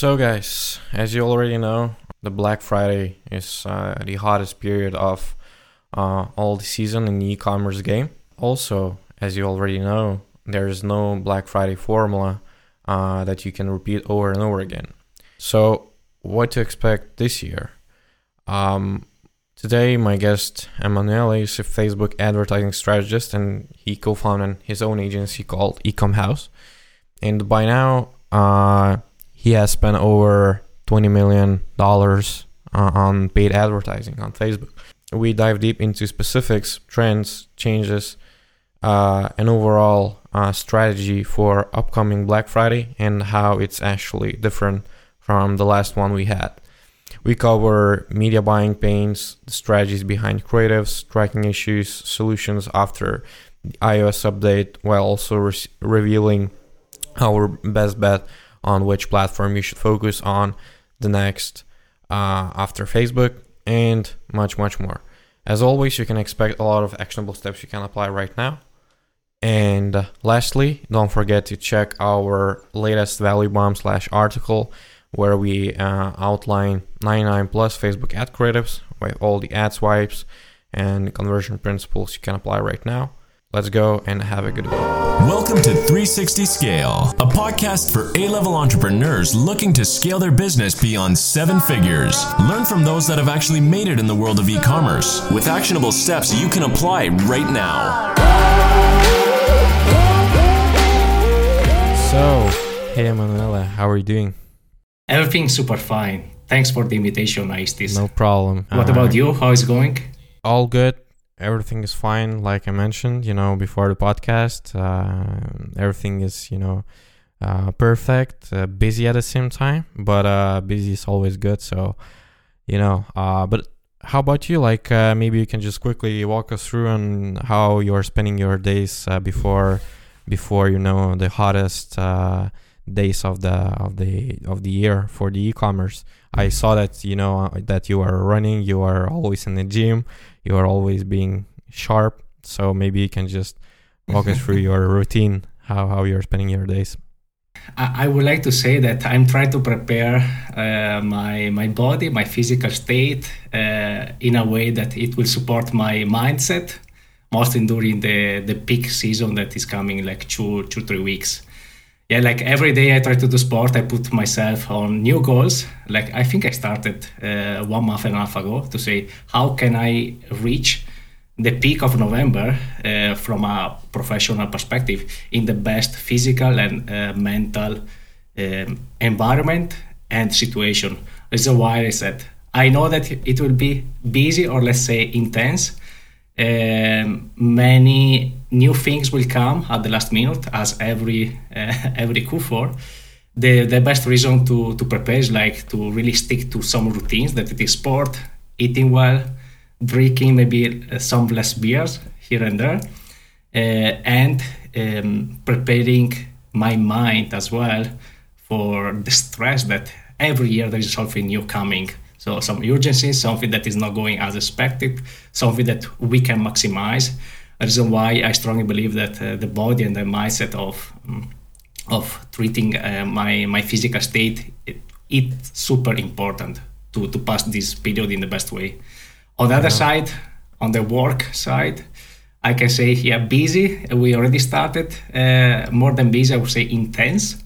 So, guys, as you already know, the Black Friday is uh, the hottest period of uh, all the season in the e-commerce game. Also, as you already know, there is no Black Friday formula uh, that you can repeat over and over again. So, what to expect this year? Um, today, my guest Emanuele is a Facebook advertising strategist, and he co-founded his own agency called Ecom House. And by now, uh, he has spent over twenty million dollars uh, on paid advertising on Facebook. We dive deep into specifics, trends, changes, uh, an overall uh, strategy for upcoming Black Friday and how it's actually different from the last one we had. We cover media buying pains, the strategies behind creatives, tracking issues, solutions after the iOS update, while also re- revealing our best bet on which platform you should focus on the next uh, after Facebook, and much, much more. As always, you can expect a lot of actionable steps you can apply right now. And uh, lastly, don't forget to check our latest value bomb slash article where we uh, outline 99 plus Facebook ad creatives with all the ad swipes and conversion principles you can apply right now. Let's go and have a good one. Welcome to 360 Scale, a podcast for A level entrepreneurs looking to scale their business beyond seven figures. Learn from those that have actually made it in the world of e commerce with actionable steps you can apply right now. So, hey Emanuele, how are you doing? Everything's super fine. Thanks for the invitation, Aistis. No problem. What about you? How is it going? all good everything is fine like i mentioned you know before the podcast. Uh, everything is you know uh, perfect uh, busy at the same time but uh, busy is always good so you know uh, but how about you? Like uh, maybe you can just quickly walk us through on how you're spending your days uh, before before you know the hottest uh, days of the of the of the year for the e-commerce. I saw that you know uh, that you are running you are always in the gym you are always being sharp. So maybe you can just walk us through your routine, how, how you're spending your days. I, would like to say that I'm trying to prepare uh, my my body, my physical state, uh, in a way that it will support my mindset, mostly during the the peak season that is coming, like two two three weeks. Yeah, like every day I try to do sport. I put myself on new goals. Like I think I started uh, one month and a half ago to say how can I reach the peak of November uh, from a professional perspective in the best physical and uh, mental um, environment and situation. This is why I said I know that it will be busy or let's say intense. Um, many new things will come at the last minute, as every uh, every Q4. The the best reason to to prepare is like to really stick to some routines that it is sport, eating well, drinking maybe uh, some less beers here and there, uh, and um, preparing my mind as well for the stress that every year there is something new coming. So some urgency, something that is not going as expected, something that we can maximize. The reason why I strongly believe that uh, the body and the mindset of um, of treating uh, my my physical state it, it's super important to to pass this period in the best way. On the other side, on the work side, I can say yeah, busy. We already started. Uh, more than busy, I would say intense,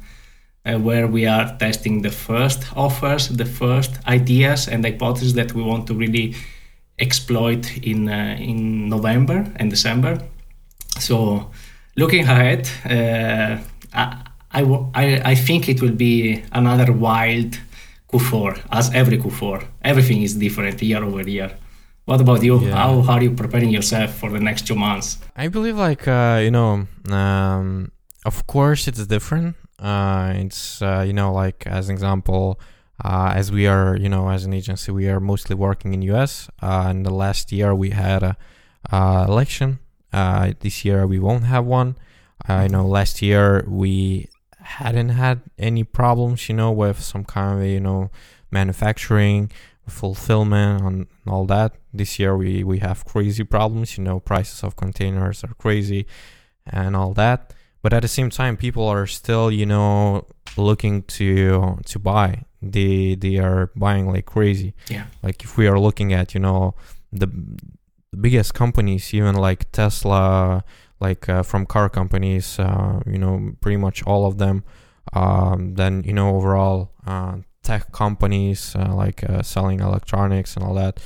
uh, where we are testing the first offers, the first ideas and hypotheses that we want to really exploit in uh, in November and December. So, looking ahead, uh, I, I, w- I I think it will be another wild Q4, as every Q4. Everything is different year over year. What about you? Yeah. How, how are you preparing yourself for the next two months? I believe, like, uh, you know, um, of course it's different. Uh, it's, uh, you know, like, as an example, uh, as we are, you know, as an agency, we are mostly working in US. Uh, and the last year we had a uh, election. Uh, this year we won't have one. I know, last year we hadn't had any problems, you know, with some kind of, you know, manufacturing, fulfillment, and all that. This year we we have crazy problems, you know, prices of containers are crazy, and all that. but at the same time, people are still, you know, looking to to buy. They they are buying like crazy. Yeah. Like if we are looking at, you know, the, the biggest companies, even like Tesla, like uh, from car companies, uh, you know, pretty much all of them. Um, then you know, overall, uh, tech companies uh, like uh, selling electronics and all that,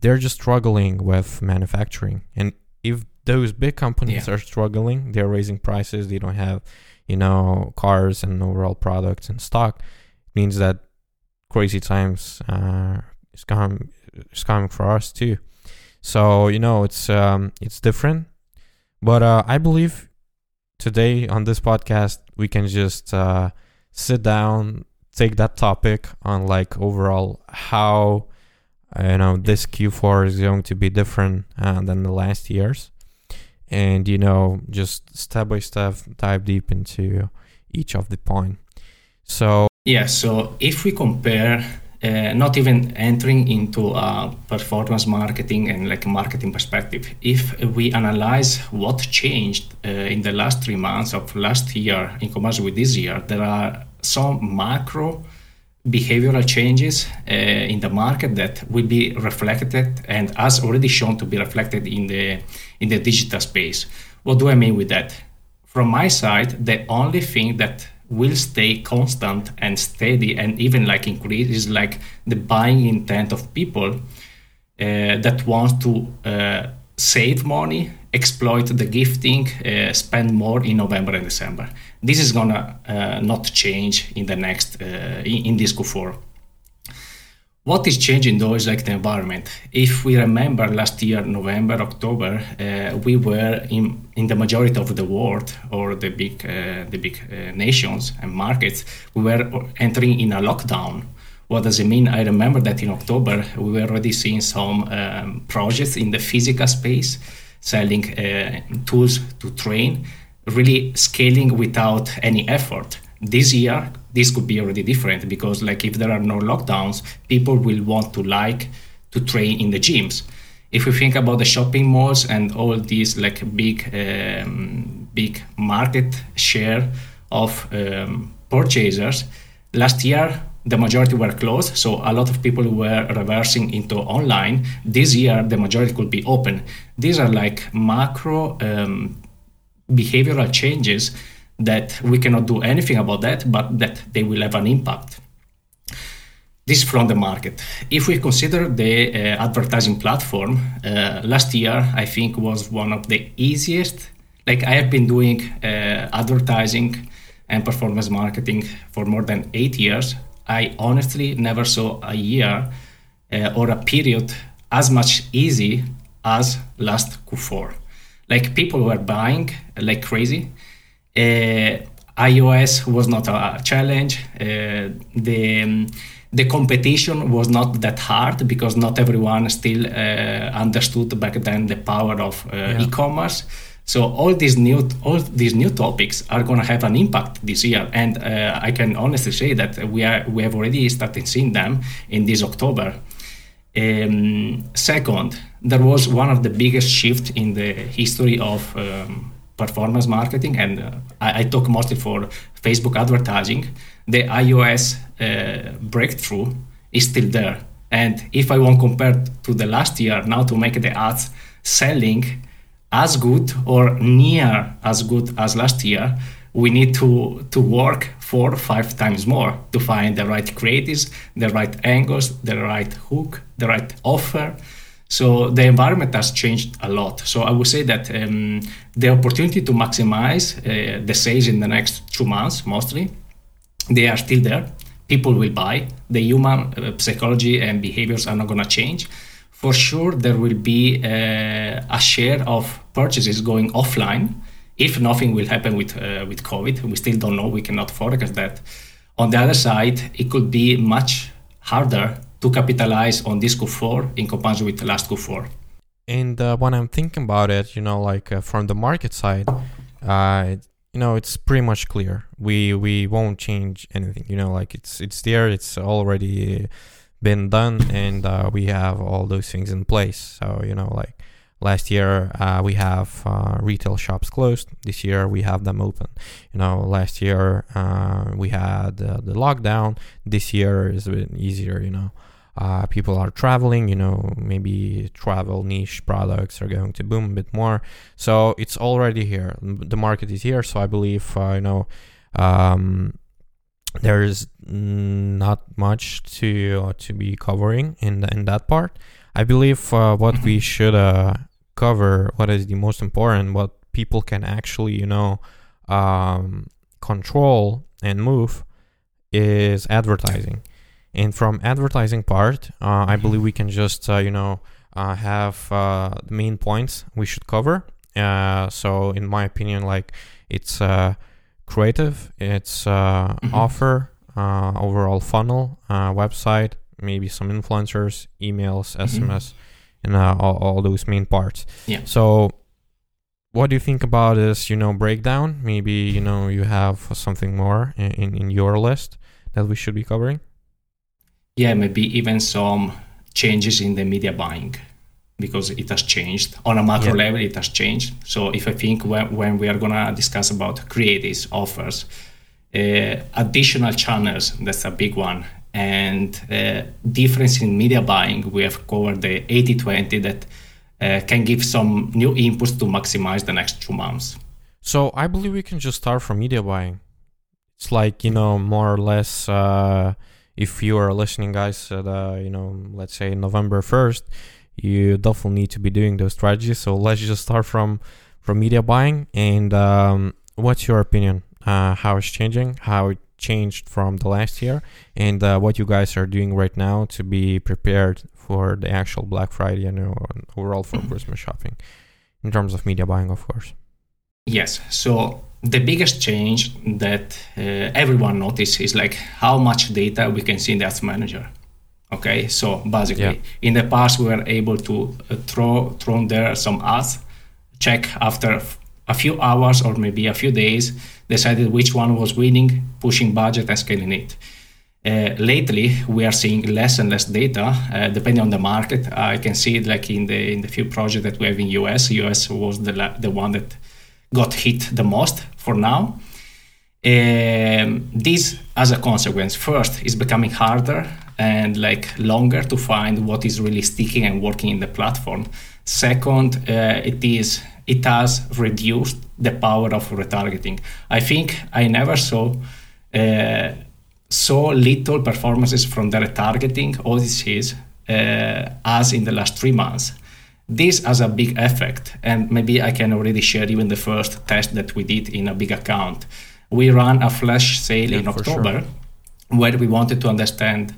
they're just struggling with manufacturing. And if those big companies Yeah. are struggling, they're raising prices. They don't have, you know, cars and overall products and stock. It means that crazy times uh, is coming is coming for us too. So you know, it's um, it's different, but uh, I believe today on this podcast we can just uh, sit down, take that topic on like overall how you know this Q4 is going to be different uh, than the last years, and you know just step by step dive deep into each of the point. So Yeah, so if we compare, uh, not even entering into uh, performance marketing and like marketing perspective, if we analyze what changed uh, in the last three months of last year in comparison with this year, there are some macro behavioral changes uh, in the market that will be reflected and as already shown to be reflected in the in the digital space. What do I mean with that? From my side, the only thing that will stay constant and steady and even like increase is like the buying intent of people uh, that want to uh, save money, exploit the gifting, uh, spend more in November and December. This is gonna uh, not change in the next uh, in, in this Q4. What is changing though is like the environment. If we remember last year, November, October, uh, we were in, in the majority of the world or the big uh, the big uh, nations and markets, we were entering in a lockdown. What does it mean? I remember that in October we were already seeing some um, projects in the physical space, selling uh, tools to train, really scaling without any effort. This year this could be already different because like if there are no lockdowns people will want to like to train in the gyms. If we think about the shopping malls and all these like big um, big market share of um, purchasers last year the majority were closed so a lot of people were reversing into online this year the majority could be open these are like macro um, behavioral changes that we cannot do anything about that, but that they will have an impact. This from the market. If we consider the uh, advertising platform, uh, last year I think was one of the easiest. Like I have been doing uh, advertising and performance marketing for more than eight years. I honestly never saw a year uh, or a period as much easy as last Q4. Like people were buying like crazy uh, iOS was not a challenge. Uh, the um, the competition was not that hard because not everyone still uh, understood back then the power of uh, Yeah. e-commerce. So all these new all these new topics are going to have an impact this year, and uh, I can honestly say that we are we have already started seeing them in this October. Um, second, there was one of the biggest shifts in the history of um, performance marketing, and uh, I, I talk mostly for Facebook advertising. The iOS uh, breakthrough is still there, and if I want compare to the last year, now to make the ads selling as good or near as good as last year, we need to to work four five times more to find the right creatives, the right angles, the right hook, the right offer. So the environment has changed a lot. So I would say that um, the opportunity to maximize uh, the sales in the next two months, mostly, they are still there. People will buy. The human uh, psychology and behaviors are not going to change. For sure, there will be uh, a share of purchases going offline if nothing will happen with uh, with COVID. We still don't know. We cannot forecast that. On the other side, it could be much harder to capitalize on this Q4 in comparison with the last Q4. And uh, when I'm thinking about it, you know, like uh, from the market side, uh, you know, it's pretty much clear. We we won't change anything. You know, like it's it's there. It's already been done, and uh, we have all those things in place. So you know, like last year uh, we have uh, retail shops closed. This year we have them open. You know last year uh, we had the lockdown. This year is a bit easier you know. Uh, people are traveling you know maybe travel niche products are going to boom a bit more. So it's already here. The market is here. So i believe uh, you know um, there's not much to uh, to be covering in the, in that part I believe uh, what we should uh, cover, what is the most important, what people can actually, you know, um, control and move, is advertising. And from advertising part, uh, I believe we can just, uh, you know, uh, have uh, the main points we should cover. so, in my opinion, like it's creative, it's mm-hmm. offer, overall funnel, website, maybe some influencers, emails, SMS, mm-hmm. and uh, all, all those main parts. Yeah. So, what do you think about this? You know, breakdown. Maybe you know you have something more in, in your list that we should be covering. Yeah, maybe even some changes in the media buying because it has changed on a macro yeah. level. It has changed. So if I think when, when we are gonna discuss about creatives offers, uh, additional channels, that's a big one and uh, difference in media buying, we have covered the 80-20 that uh, can give some new inputs to maximize the next two months. So I believe we can just start from media buying. It's like you know more or less. Uh, if you are listening, guys, at uh, you know, let's say November first, you definitely need to be doing those strategies. So let's just start from from media buying. And um, what's your opinion? Uh, how it's changing? How it changed from the last year and uh, what you guys are doing right now to be prepared for the actual Black Friday and overall for. Christmas shopping in terms of media buying, of course. Yes. So the biggest change that uh, everyone noticed is like how much data we can see in the ads manager. Okay, so basically, yeah. in the past we were able to uh, throw throw there some ads, check after a few hours or maybe a few days decided which one was winning, pushing budget and scaling it. Uh, lately, we are seeing less and less data uh, depending on the market. I can see it like in the in the few projects that we have in US. US was the the one that got hit the most for now. Um, this, as a consequence, first is becoming harder and like longer to find what is really sticking and working in the platform. Second, uh, it is it has reduced the power of retargeting. I think I never saw uh, so little performances from the retargeting audiences uh, as in the last three months. This has a big effect, and maybe I can already share even the first test that we did in a big account. We ran a flash sale yeah, in October sure. where we wanted to understand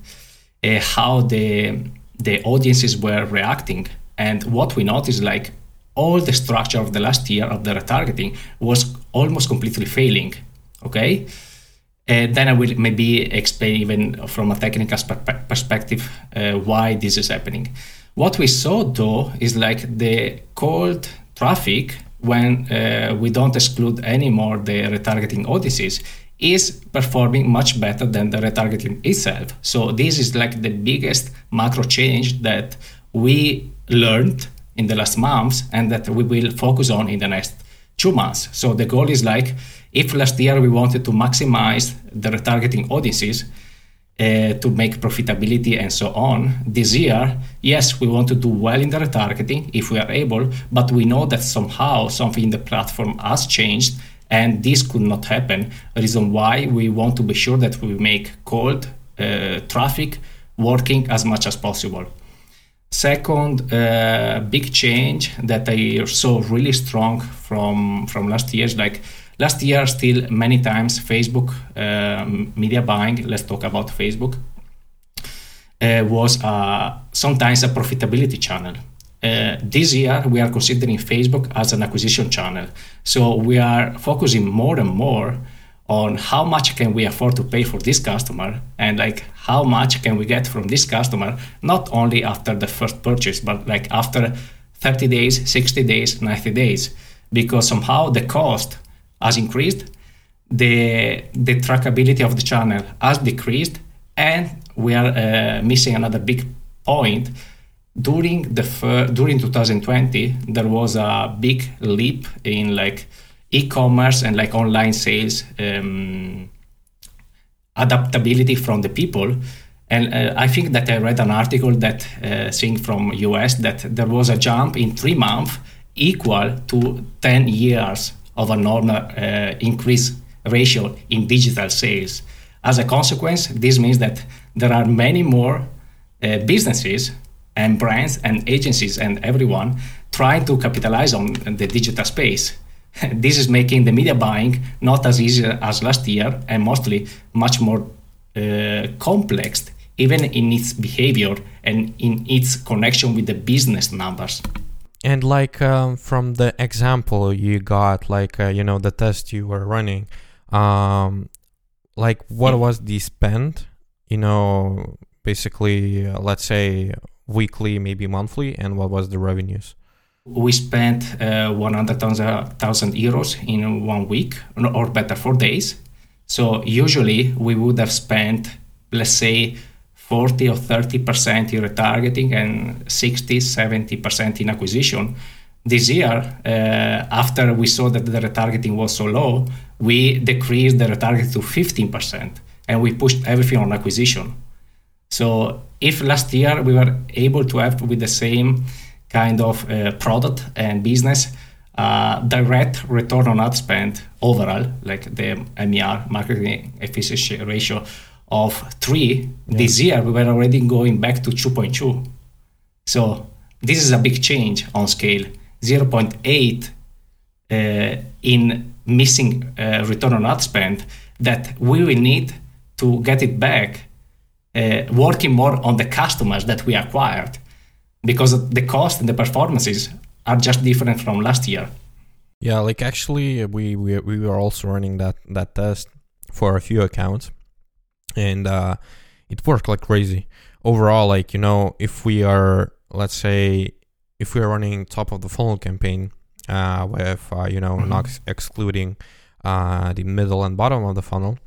uh, how the the audiences were reacting, and what we noticed like all the structure of the last year of the retargeting was almost completely failing. Okay. And then I will maybe explain even from a technical perspective uh, why this is happening. What we saw though is like the cold traffic when uh, we don't exclude anymore the retargeting audiences is performing much better than the retargeting itself. So this is like the biggest macro change that we learned in the last months and that we will focus on in the next two months. So the goal is like if last year we wanted to maximize the retargeting audiences uh, to make profitability and so on, this year, yes, we want to do well in the retargeting if we are able, but we know that somehow something in the platform has changed and this could not happen. Reason why we want to be sure that we make cold uh, traffic working as much as possible. Second, uh, big change that I saw really strong from from last year like last year still many times Facebook uh, media buying. Let's talk about Facebook. Uh, was uh, sometimes a profitability channel. Uh, this year we are considering Facebook as an acquisition channel. So we are focusing more and more on how much can we afford to pay for this customer and like how much can we get from this customer not only after the first purchase but like after 30 days 60 days 90 days because somehow the cost has increased the the trackability of the channel has decreased and we are uh, missing another big point during the fir- during 2020 there was a big leap in like e-commerce and like online sales um, adaptability from the people and uh, I think that I read an article that uh, saying from US that there was a jump in three months equal to 10 years of a normal uh, increase ratio in digital sales. As a consequence, this means that there are many more uh, businesses and brands and agencies and everyone trying to capitalize on the digital space. this is making the media buying not as easy as last year and mostly much more uh, complex even in its behavior and in its connection with the business numbers. And like um, from the example you got, like uh, you know the test you were running, um, like what was the spend? You know, basically, uh, let's say weekly, maybe monthly, and what was the revenues? We spent uh, 100,000 euros in one week, or better, four days. So usually we would have spent, let's say, 40 or 30% in retargeting and 60, 70% in acquisition. This year, uh, after we saw that the retargeting was so low, we decreased the retargeting to 15% and we pushed everything on acquisition. So if last year we were able to have with the same kind of uh, product and business, uh, direct return on ad spend overall, like the MER, marketing efficiency ratio, of three yeah. this year, we were already going back to 2.2. So this is a big change on scale. 0.8 uh, in missing uh, return on ad spend that we will need to get it back, uh, working more on the customers that we acquired because the cost and the performances are just different from last year. Yeah, like actually, we we, we were also running that that test for a few accounts, and uh, it worked like crazy. Overall, like you know, if we are, let's say, if we are running top of the funnel campaign, uh, with uh, you know mm-hmm. not excluding uh, the middle and bottom of the funnel,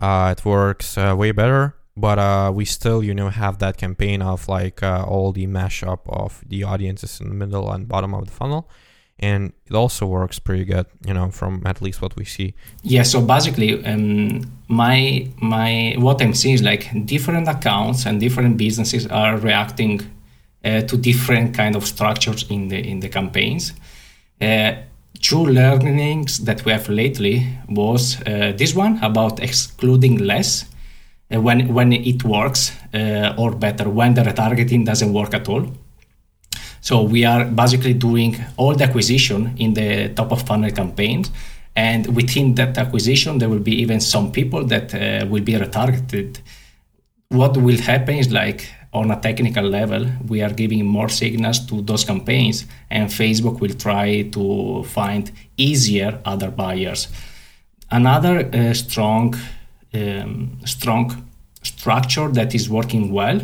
uh, it works uh, way better. But uh, we still, you know, have that campaign of like uh, all the mashup of the audiences in the middle and bottom of the funnel. And it also works pretty good you know from at least what we see. Yeah so basically um, my my what i'm seeing is like different accounts and different businesses are reacting uh, to different kind of structures in the in the campaigns. Uh, two learnings that we have lately was uh, this one about excluding less when when it works uh, or better when the retargeting doesn't work at all so we are basically doing all the acquisition in the top of funnel campaigns. And within that acquisition, there will be even some people that uh, will be retargeted. What will happen is like on a technical level, we are giving more signals to those campaigns, and Facebook will try to find easier other buyers. Another uh, strong, um, strong structure that is working well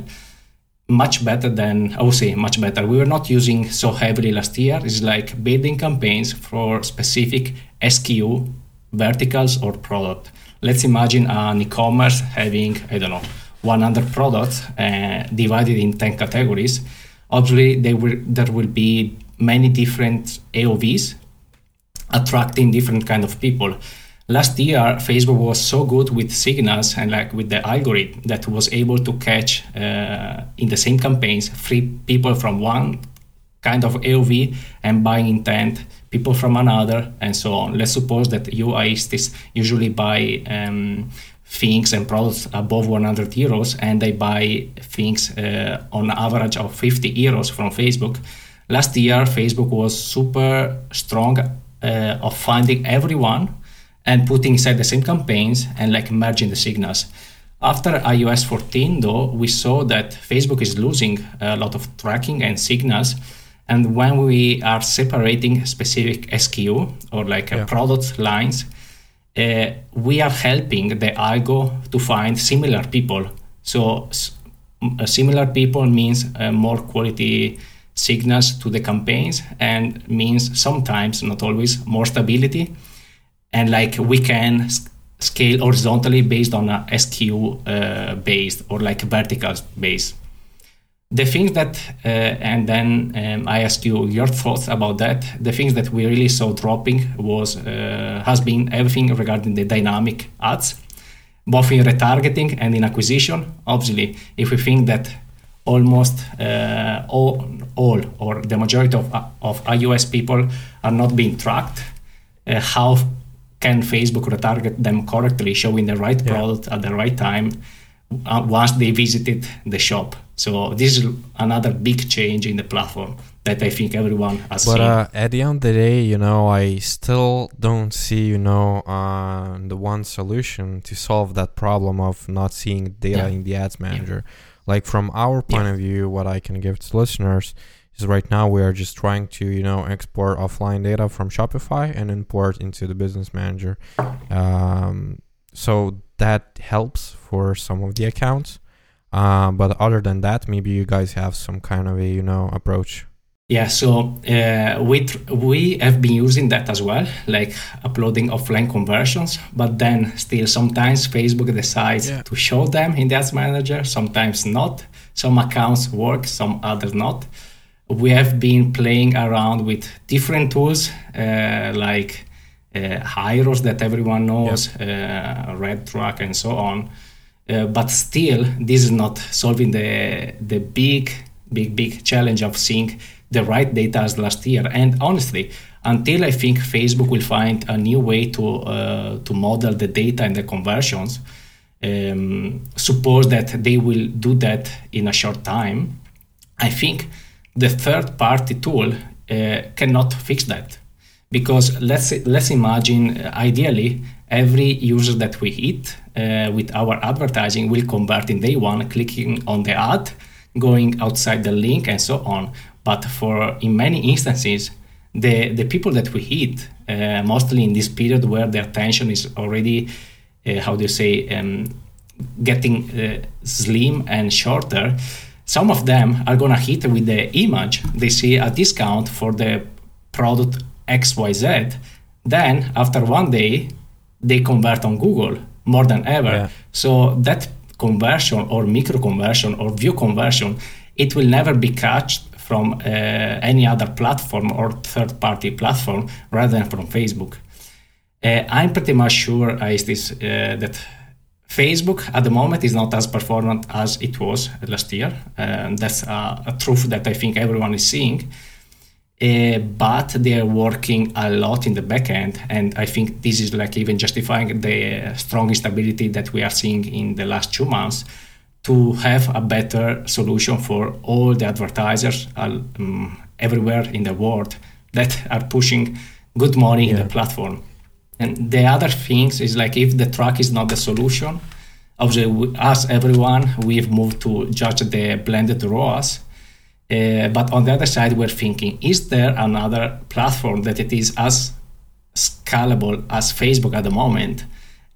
much better than I would say much better. We were not using so heavily last year. It's like building campaigns for specific SKU, verticals or product. Let's imagine an e-commerce having I don't know 100 products uh, divided in 10 categories. Obviously, there will there will be many different AOVs attracting different kind of people last year facebook was so good with signals and like with the algorithm that was able to catch uh, in the same campaigns free people from one kind of aov and buying intent people from another and so on. Let's suppose that you aistis usually buy um, things and products above 100 euros and they buy things uh, on average of 50 euros from facebook. Last year facebook was super strong uh, of finding everyone and putting inside the same campaigns and like merging the signals. After iOS 14, though, we saw that Facebook is losing a lot of tracking and signals. And when we are separating specific SKU or like yeah. product lines, uh, we are helping the algo to find similar people. So, uh, similar people means uh, more quality signals to the campaigns and means sometimes, not always, more stability and like we can scale horizontally based on a SKU uh, based or like vertical based. the things that, uh, and then um, I ask you your thoughts about that. The things that we really saw dropping was uh, has been everything regarding the dynamic ads, both in retargeting and in acquisition. Obviously, if we think that almost uh, all, all or the majority of, of iOS people are not being tracked, uh, how can Facebook retarget them correctly, showing the right yeah. product at the right time uh, once they visited the shop? So this is another big change in the platform that I think everyone has but, seen. uh, at the end of the day, you know, I still don't see, you know, uh, the one solution to solve that problem of not seeing data yeah. in the ads manager. Yeah. Like from our point of view, what I can give to listeners is right now we are just trying to, you know, export offline data from Shopify and import into the business manager. Um, so that helps for some of the accounts uh, but other than that, maybe you guys have some kind of a you know approach. Yeah, so uh, we we have been using that as well, like uploading offline conversions. But then still, sometimes Facebook decides yeah. to show them in the Ads Manager, sometimes not. Some accounts work, some others not. We have been playing around with different tools uh, like uh, Hyros that everyone knows, yep. uh, RedTrack, and so on uh, but still, this is not solving the the big, big, big challenge of seeing the right data as last year. And honestly, until I think Facebook will find a new way to uh, to model the data and the conversions, um, suppose that they will do that in a short time. I think the third party tool uh, cannot fix that because let's let's imagine uh, ideally every user that we hit uh, with our advertising will convert in day one, clicking on the ad, going outside the link, and so on. But for in many instances, the the people that we hit, uh, mostly in this period where their attention is already, uh, how do you say, um, getting uh, slim and shorter. Some of them are gonna hit with the image. They see a discount for the product X Y Z. Then after one day, they convert on Google more than ever. Yeah. So that conversion or micro conversion or view conversion, it will never be catched from uh, any other platform or third party platform rather than from Facebook. Uh, I'm pretty much sure this, uh, that Facebook at the moment is not as performant as it was last year. Uh, that's a, a truth that I think everyone is seeing. Uh, but they are working a lot in the backend, and I think this is like even justifying the strong instability that we are seeing in the last two months to have a better solution for all the advertisers um, everywhere in the world that are pushing good money yeah. in the platform. And the other things is like if the track is not the solution, obviously, us everyone, we've moved to judge the blended ROAS uh, but on the other side, we're thinking, is there another platform that it is as scalable as Facebook at the moment?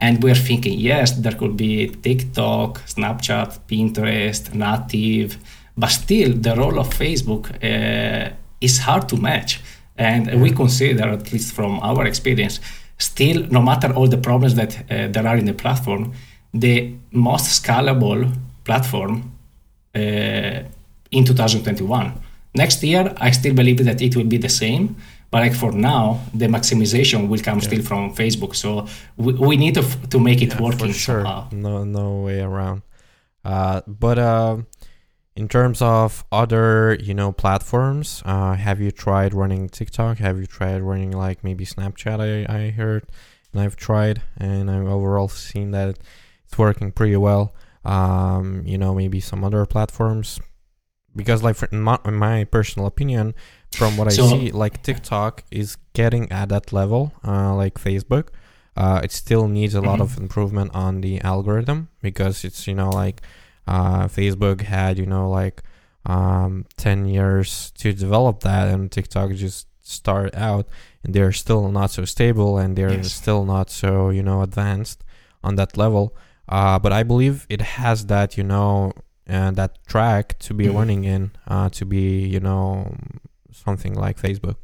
And we're thinking, yes, there could be TikTok, Snapchat, Pinterest, Native, but still the role of Facebook uh, is hard to match. And we consider, at least from our experience, still, no matter all the problems that uh, there are in the platform, the most scalable platform uh, in 2021. Next year, I still believe that it will be the same. But like for now, the maximization will come yeah. still from Facebook. So we, we need to, to make it yeah, working. For sure. Somehow. No, no way around. Uh, but uh, in terms of other, you know, platforms, uh, have you tried running TikTok? Have you tried running like maybe Snapchat? I, I heard, and I've tried, and I've overall seen that it's working pretty well. Um, you know, maybe some other platforms because like in my, in my personal opinion from what so, i see like tiktok is getting at that level uh, like facebook uh, it still needs a mm-hmm. lot of improvement on the algorithm because it's you know like uh, facebook had you know like um, 10 years to develop that and tiktok just started out and they're still not so stable and they're yes. still not so you know advanced on that level uh, but i believe it has that you know and that track to be mm-hmm. running in uh, to be you know something like facebook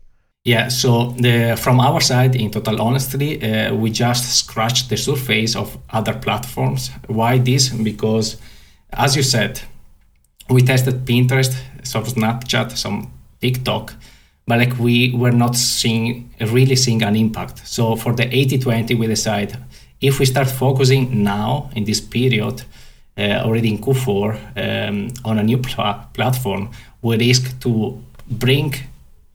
yeah so the, from our side in total honesty uh, we just scratched the surface of other platforms why this because as you said we tested Pinterest, some Snapchat, some TikTok, but like we were not seeing really seeing an impact. So for the 80-20, we decide if we start focusing now in this period, uh, already in Q4, um, on a new pl- platform, we risk to bring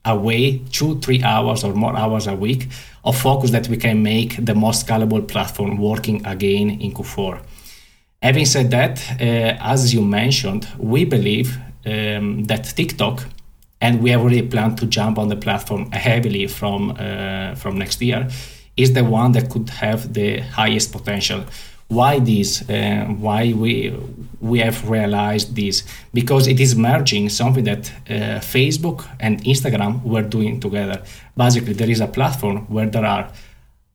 away two, three hours or more hours a week of focus that we can make the most scalable platform working again in Q4. Having said that, uh, as you mentioned, we believe um, that TikTok, and we have already planned to jump on the platform heavily from uh, from next year, is the one that could have the highest potential. Why this? Uh, why we we have realized this? Because it is merging something that uh, Facebook and Instagram were doing together. Basically, there is a platform where there are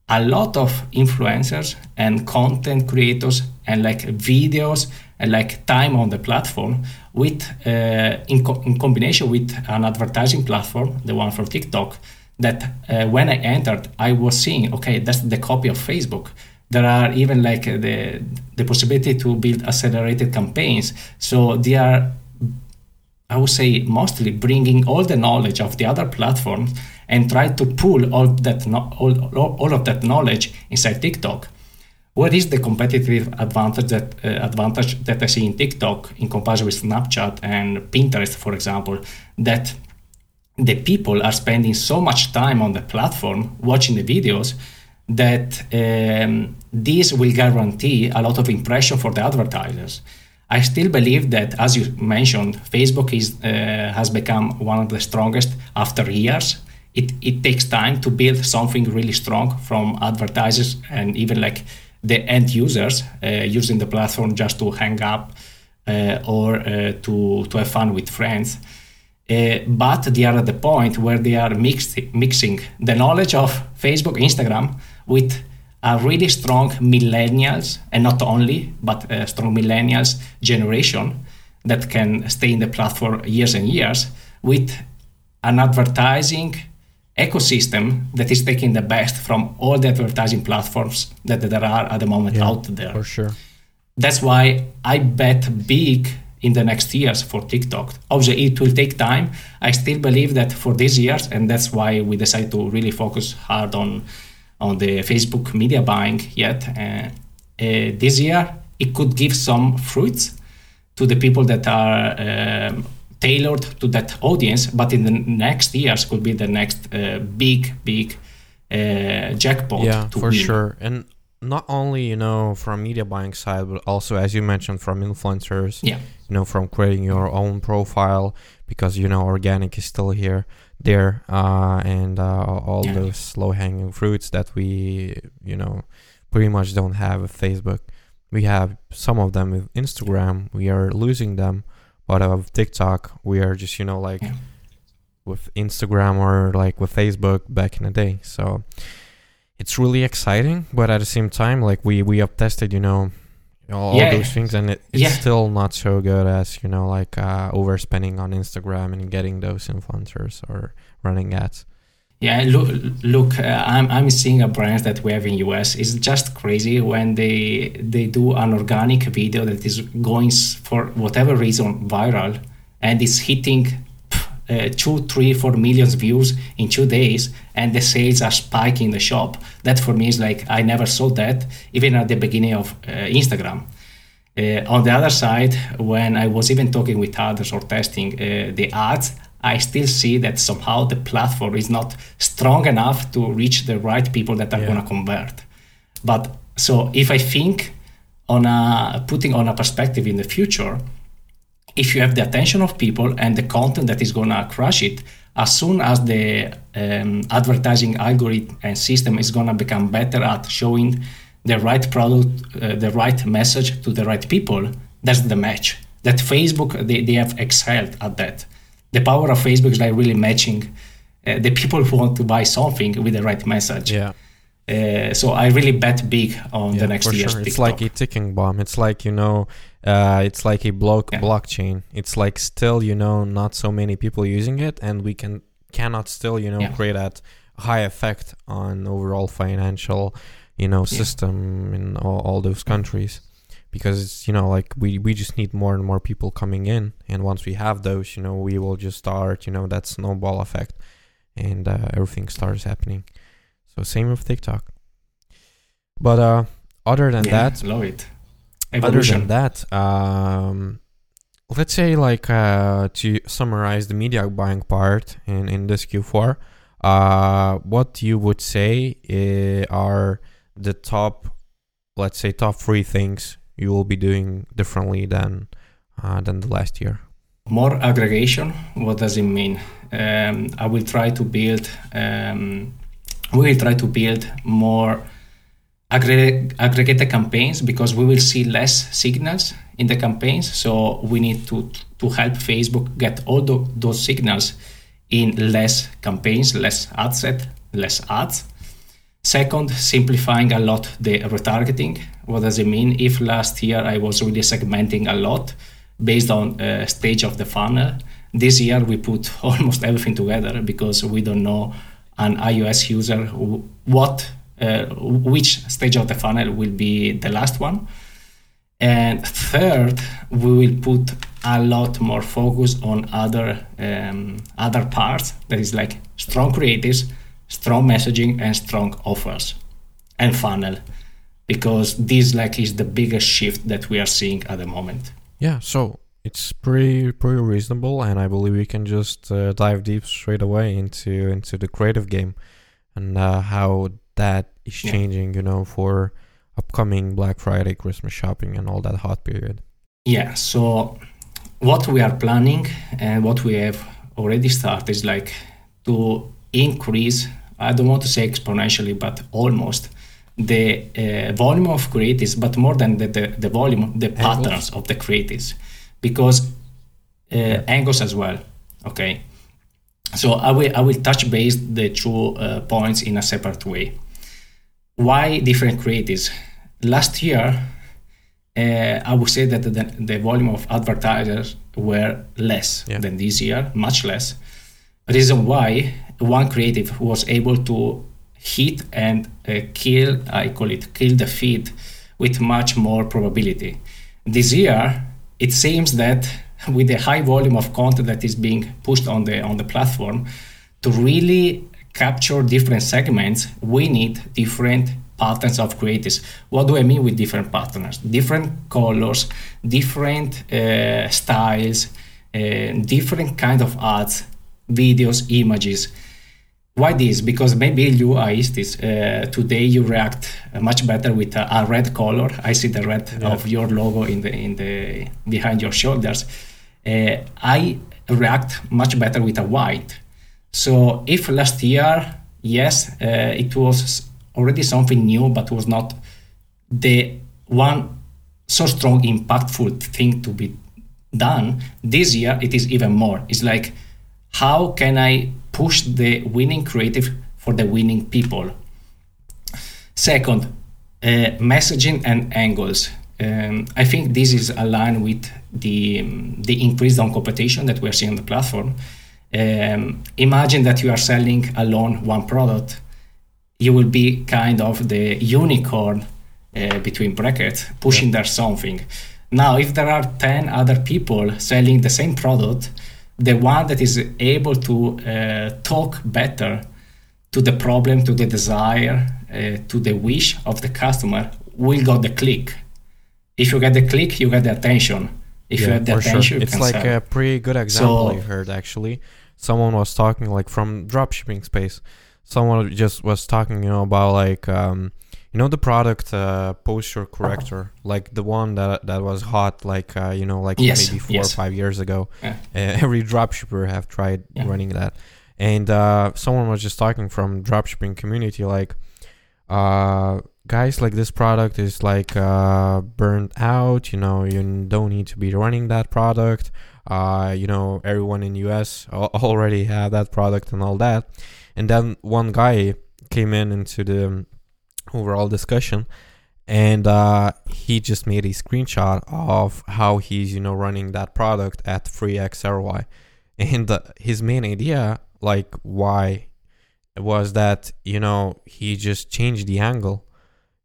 a lot of influencers and content creators and like videos and like time on the platform with uh, in, co- in combination with an advertising platform the one for tiktok that uh, when I entered, I was seeing, okay, that's the copy of Facebook. There are even like uh, the the possibility to build accelerated campaigns. So they are, I would say, mostly bringing all the knowledge of the other platforms and try to pull all that no, all, all of that knowledge inside TikTok. What is the competitive advantage that uh, advantage that I see in TikTok in comparison with Snapchat and Pinterest, for example? That the people are spending so much time on the platform watching the videos that um, this will guarantee a lot of impression for the advertisers. I still believe that, as you mentioned, Facebook is uh, has become one of the strongest after years. It, it takes time to build something really strong from advertisers and even like the end users uh, using the platform just to hang up uh, or uh, to, to have fun with friends. But they are at the point where they are mixed, mixing the knowledge of Facebook, Instagram with a really strong millennials, and not only, but strong millennials generation that can stay in the platform years and years with an advertising ecosystem that is taking the best from all the advertising platforms that there are at the moment Yeah, out there. For sure. That's why I bet big in the next years for TikTok. Obviously, it will take time. I still believe that for these years, and that's why we decided to really focus hard on on the Facebook media buying. Yet uh, uh, this year, it could give some fruits to the people that are um, tailored to that audience. But in the next years, could be the next uh, big, big uh, jackpot. yeah to for win. sure and not only you know from media buying side but also as you mentioned from influencers Yeah. you know from creating your own profile because you know organic is still here there uh, and uh, all Yeah. those low hanging fruits that we you know pretty much don't have with facebook we have some of them with instagram we are losing them but of tiktok we are just you know like with instagram or like with facebook back in the day so it's really exciting but at the same time like we we have tested you know all, all Yeah. those things and it, it's Yeah. still not so good as you know like uh overspending on instagram and getting those influencers or running ads Yeah, look, look. Uh, I'm I'm seeing a brand that we have in US. It's just crazy when they they do an organic video that is going for whatever reason viral, and it's hitting uh, two, three, four millions views in two days, and the sales are spiking in the shop. That for me is like I never saw that even at the beginning of uh, Instagram. Uh, on the other side, when I was even talking with others or testing uh, the ads, I still see that somehow the platform is not strong enough to reach the right people that are Yeah. going to convert. But so if I think on a putting on a perspective in the future, if you have the attention of people and the content that is going to crush it, as soon as the um, advertising algorithm and system is going to become better at showing the right product, uh, the right message to the right people, that's the match. That Facebook, they, they have excelled at that. The power of Facebook is like really matching uh, the people who want to buy something with the right message. yeah Uh, so I really bet big on the next for year's sure. It's like a ticking bomb. It's like you know, uh, it's like a block Yeah. blockchain. It's like still you know not so many people using it, and we can cannot still you know Yeah. create that high effect on overall financial you know Yeah. system in all, all those countries. Because it's you know like we we just need more and more people coming in. And once we have those you know we will just start you know that snowball effect. And uh, everything starts happening. So same with tiktok. But uh other than Yeah, that love it. other than that um let's say like uh to summarize the media buying part in in this q4 uh what you would say uh, are the top let's say top three things you will be doing differently than uh, than the last year More aggregation. What does it mean? Um, I will try to build. Um, we will try to build more aggregate, aggregated campaigns because we will see less signals in the campaigns. So we need to to help Facebook get all tho- those signals in less campaigns, less ad set, less ads. Second, simplifying a lot the retargeting. What does it mean? If last year I was really segmenting a lot based on uh, stage of the funnel, this year we put almost everything together because we don't know an iOS user what uh, which stage of the funnel will be the last one. And third, we will put a lot more focus on other um, other parts. That is like strong creatives, strong messaging, and strong offers, and funnel, because this like is the biggest shift that we are seeing at the moment. yeah so it's pretty pretty reasonable and i believe we can just uh, dive deep straight away into into the creative game and uh, how that is Yeah. changing you know for upcoming black friday christmas shopping and all that hot period Yeah. So what we are planning and what we have already started is like to increase. I don't want to say exponentially, but almost the uh, volume of creatives, but more than the, the, the volume, the patterns of the creatives, because uh, angles as well. Okay. So I will I will touch base the two uh, points in a separate way. Why different creatives? Last year, uh, I would say that the, the volume of advertisers were less Yeah. than this year, much less. Reason why one creative was able to hit and uh, kill, I call it kill the feed with much more probability. This year, it seems that with the high volume of content that is being pushed on the on the platform, to really capture different segments, we need different patterns of creatives. What do I mean with different patterns? Different colors, different uh, styles, uh, different kind of ads, videos, images. Why this? Because maybe you are. Aistis, uh, today you react much better with a, a red color. I see the red Yeah. of your logo in the in the behind your shoulders. Uh, I react much better with a white. So if last year, yes, uh, it was already something new, but was not the one so strong, impactful thing to be done. This year, it is even more. It's like, how can I push the winning creative for the winning people? Second, uh, messaging and angles. Um, I think this is aligned with the um, the increase on competition that we are seeing on the platform. Um, imagine that you are selling alone one product, you will be kind of the unicorn uh, between brackets, pushing there something. Now, if there are ten other people selling the same product, the one that is able to uh, talk better to the problem, to the desire, uh, to the wish of the customer will got the click. If you get the click, you get the attention. If you have the attention, sure. you It's like sell. a pretty good example So- I heard actually. Someone was talking like from dropshipping space. Someone just was talking, you know, about like um, you know the product uh, posture corrector, like the one that that was hot, like uh, you know, like Yes, maybe four yes. or five years ago. Yeah. Uh, every dropshipper have tried Yeah. running that, and uh, someone was just talking from dropshipping community, like uh guys like this product is like uh burned out you know you don't need to be running that product uh you know everyone in us already have that product and all that and then one guy came in into the overall discussion and uh he just made a screenshot of how he's you know running that product at 3x and uh, his main idea like why was that you know he just changed the angle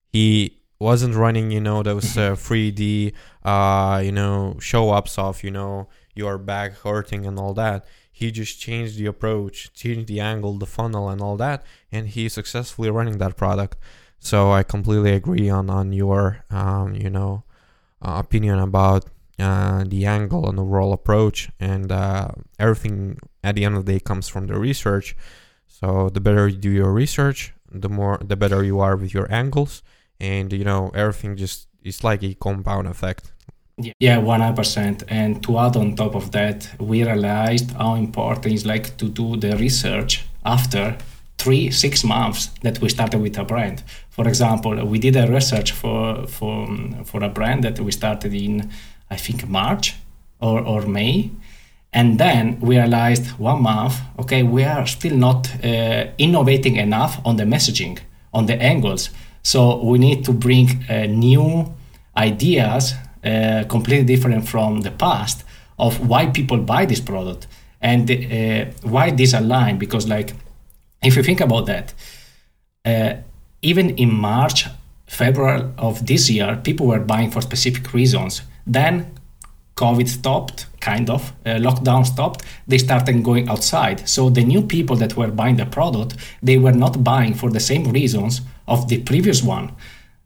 he wasn't running, you know, those uh, 3D, uh, you know, show ups of, you know, your back hurting and all that. He just changed the approach, changed the angle, the funnel, and all that, and he's successfully running that product. So I completely agree on on your, um, you know, uh, opinion about uh, the angle and the overall approach, and uh, everything at the end of the day comes from the research. So the better you do your research, the more the better you are with your angles, and you know everything just is like a compound effect. Yeah, one hundred percent. And to add on top of that, we realized how important it's like to do the research after three six months that we started with a brand. For example, we did a research for for for a brand that we started in I think March or or May, and then we realized one month, okay, we are still not uh, innovating enough on the messaging, on the angles. So we need to bring uh, new ideas uh, completely different from the past of why people buy this product and uh, why this align because like if you think about that uh, even in march february of this year people were buying for specific reasons. Then covid stopped kind of uh, lockdown stopped they started going outside. So the new people that were buying the product they were not buying for the same reasons of the previous one.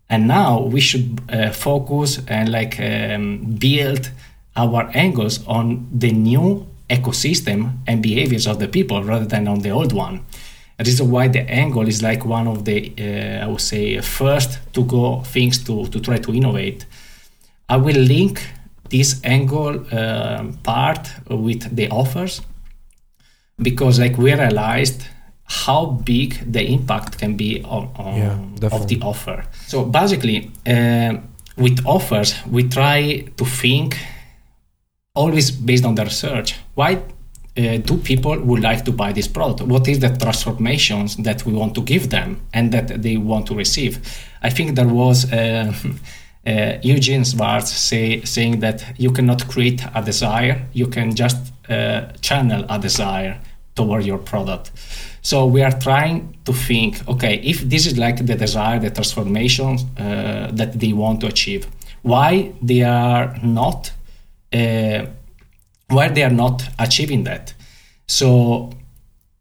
And now we should uh, focus and like um, build our angles on the new ecosystem and behaviors of the people rather than on the old one and this why the angle is like one of the uh, i would say first to go things to, to try to innovate i will link this angle uh, part with the offers because like we realized how big the impact can be on, on Yeah, of the offer. So basically, uh, with offers, we try to think always based on the research. Why uh, do people would like to buy this product? What is the transformations that we want to give them and that they want to receive? I think there was. Uh, uh, Eugene Schwartz say, saying that you cannot create a desire, you can just uh, channel a desire toward your product. So we are trying to think, okay, if this is like the desire, the transformation uh, that they want to achieve, why they are not, why they are not achieving that? So,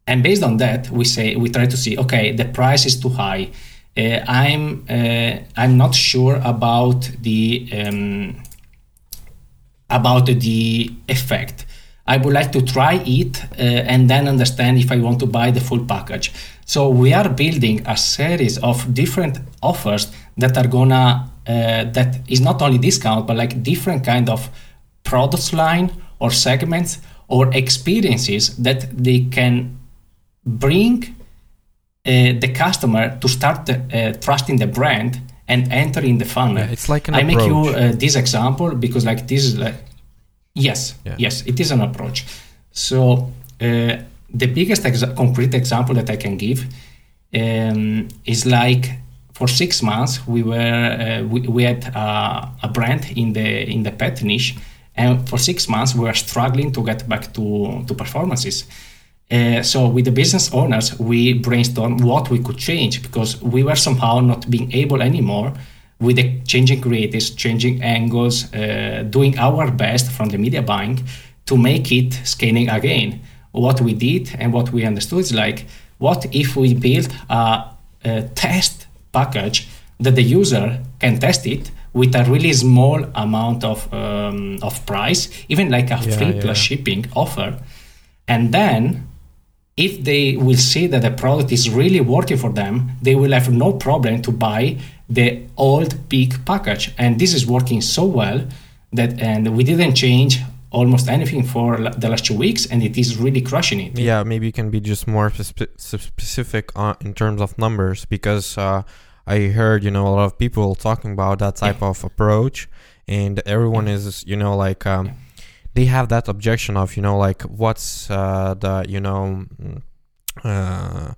and based on that, we say we try to see, okay, the price is too high. Uh, I'm uh, I'm not sure about the um, about the effect. I would like to try it uh, and then understand if I want to buy the full package. So we are building a series of different offers that are gonna uh, that is not only discount but like different kind of products line or segments or experiences that they can bring uh, the customer to start uh, trusting the brand and enter in the funnel. Yeah, it's like an I make you uh, this example because like this is like yes Yeah. yes it is an approach. So uh, the biggest exa- concrete example that I can give um, is like for six months we were uh, we, we had uh, a brand in the in the pet niche and for six months we were struggling to get back to to performances. Uh, so with the business owners we brainstormed what we could change because we were somehow not being able anymore with the changing creatives changing angles uh, doing our best from the media buying to make it scaling again. What we did and what we understood is like what if we build a, a test package that the user can test it with a really small amount of um, of price even like a Yeah, free yeah. plus shipping offer. And then if they will see that the product is really working for them they will have no problem to buy the old big package. And this is working so well that and we didn't change almost anything for the last two weeks and it is really crushing it. Yeah maybe you can be just more spe- specific on, in terms of numbers because uh, i heard you know a lot of people talking about that type of approach and everyone is you know like um, they have that objection of you know like what's uh, the you know mm, uh,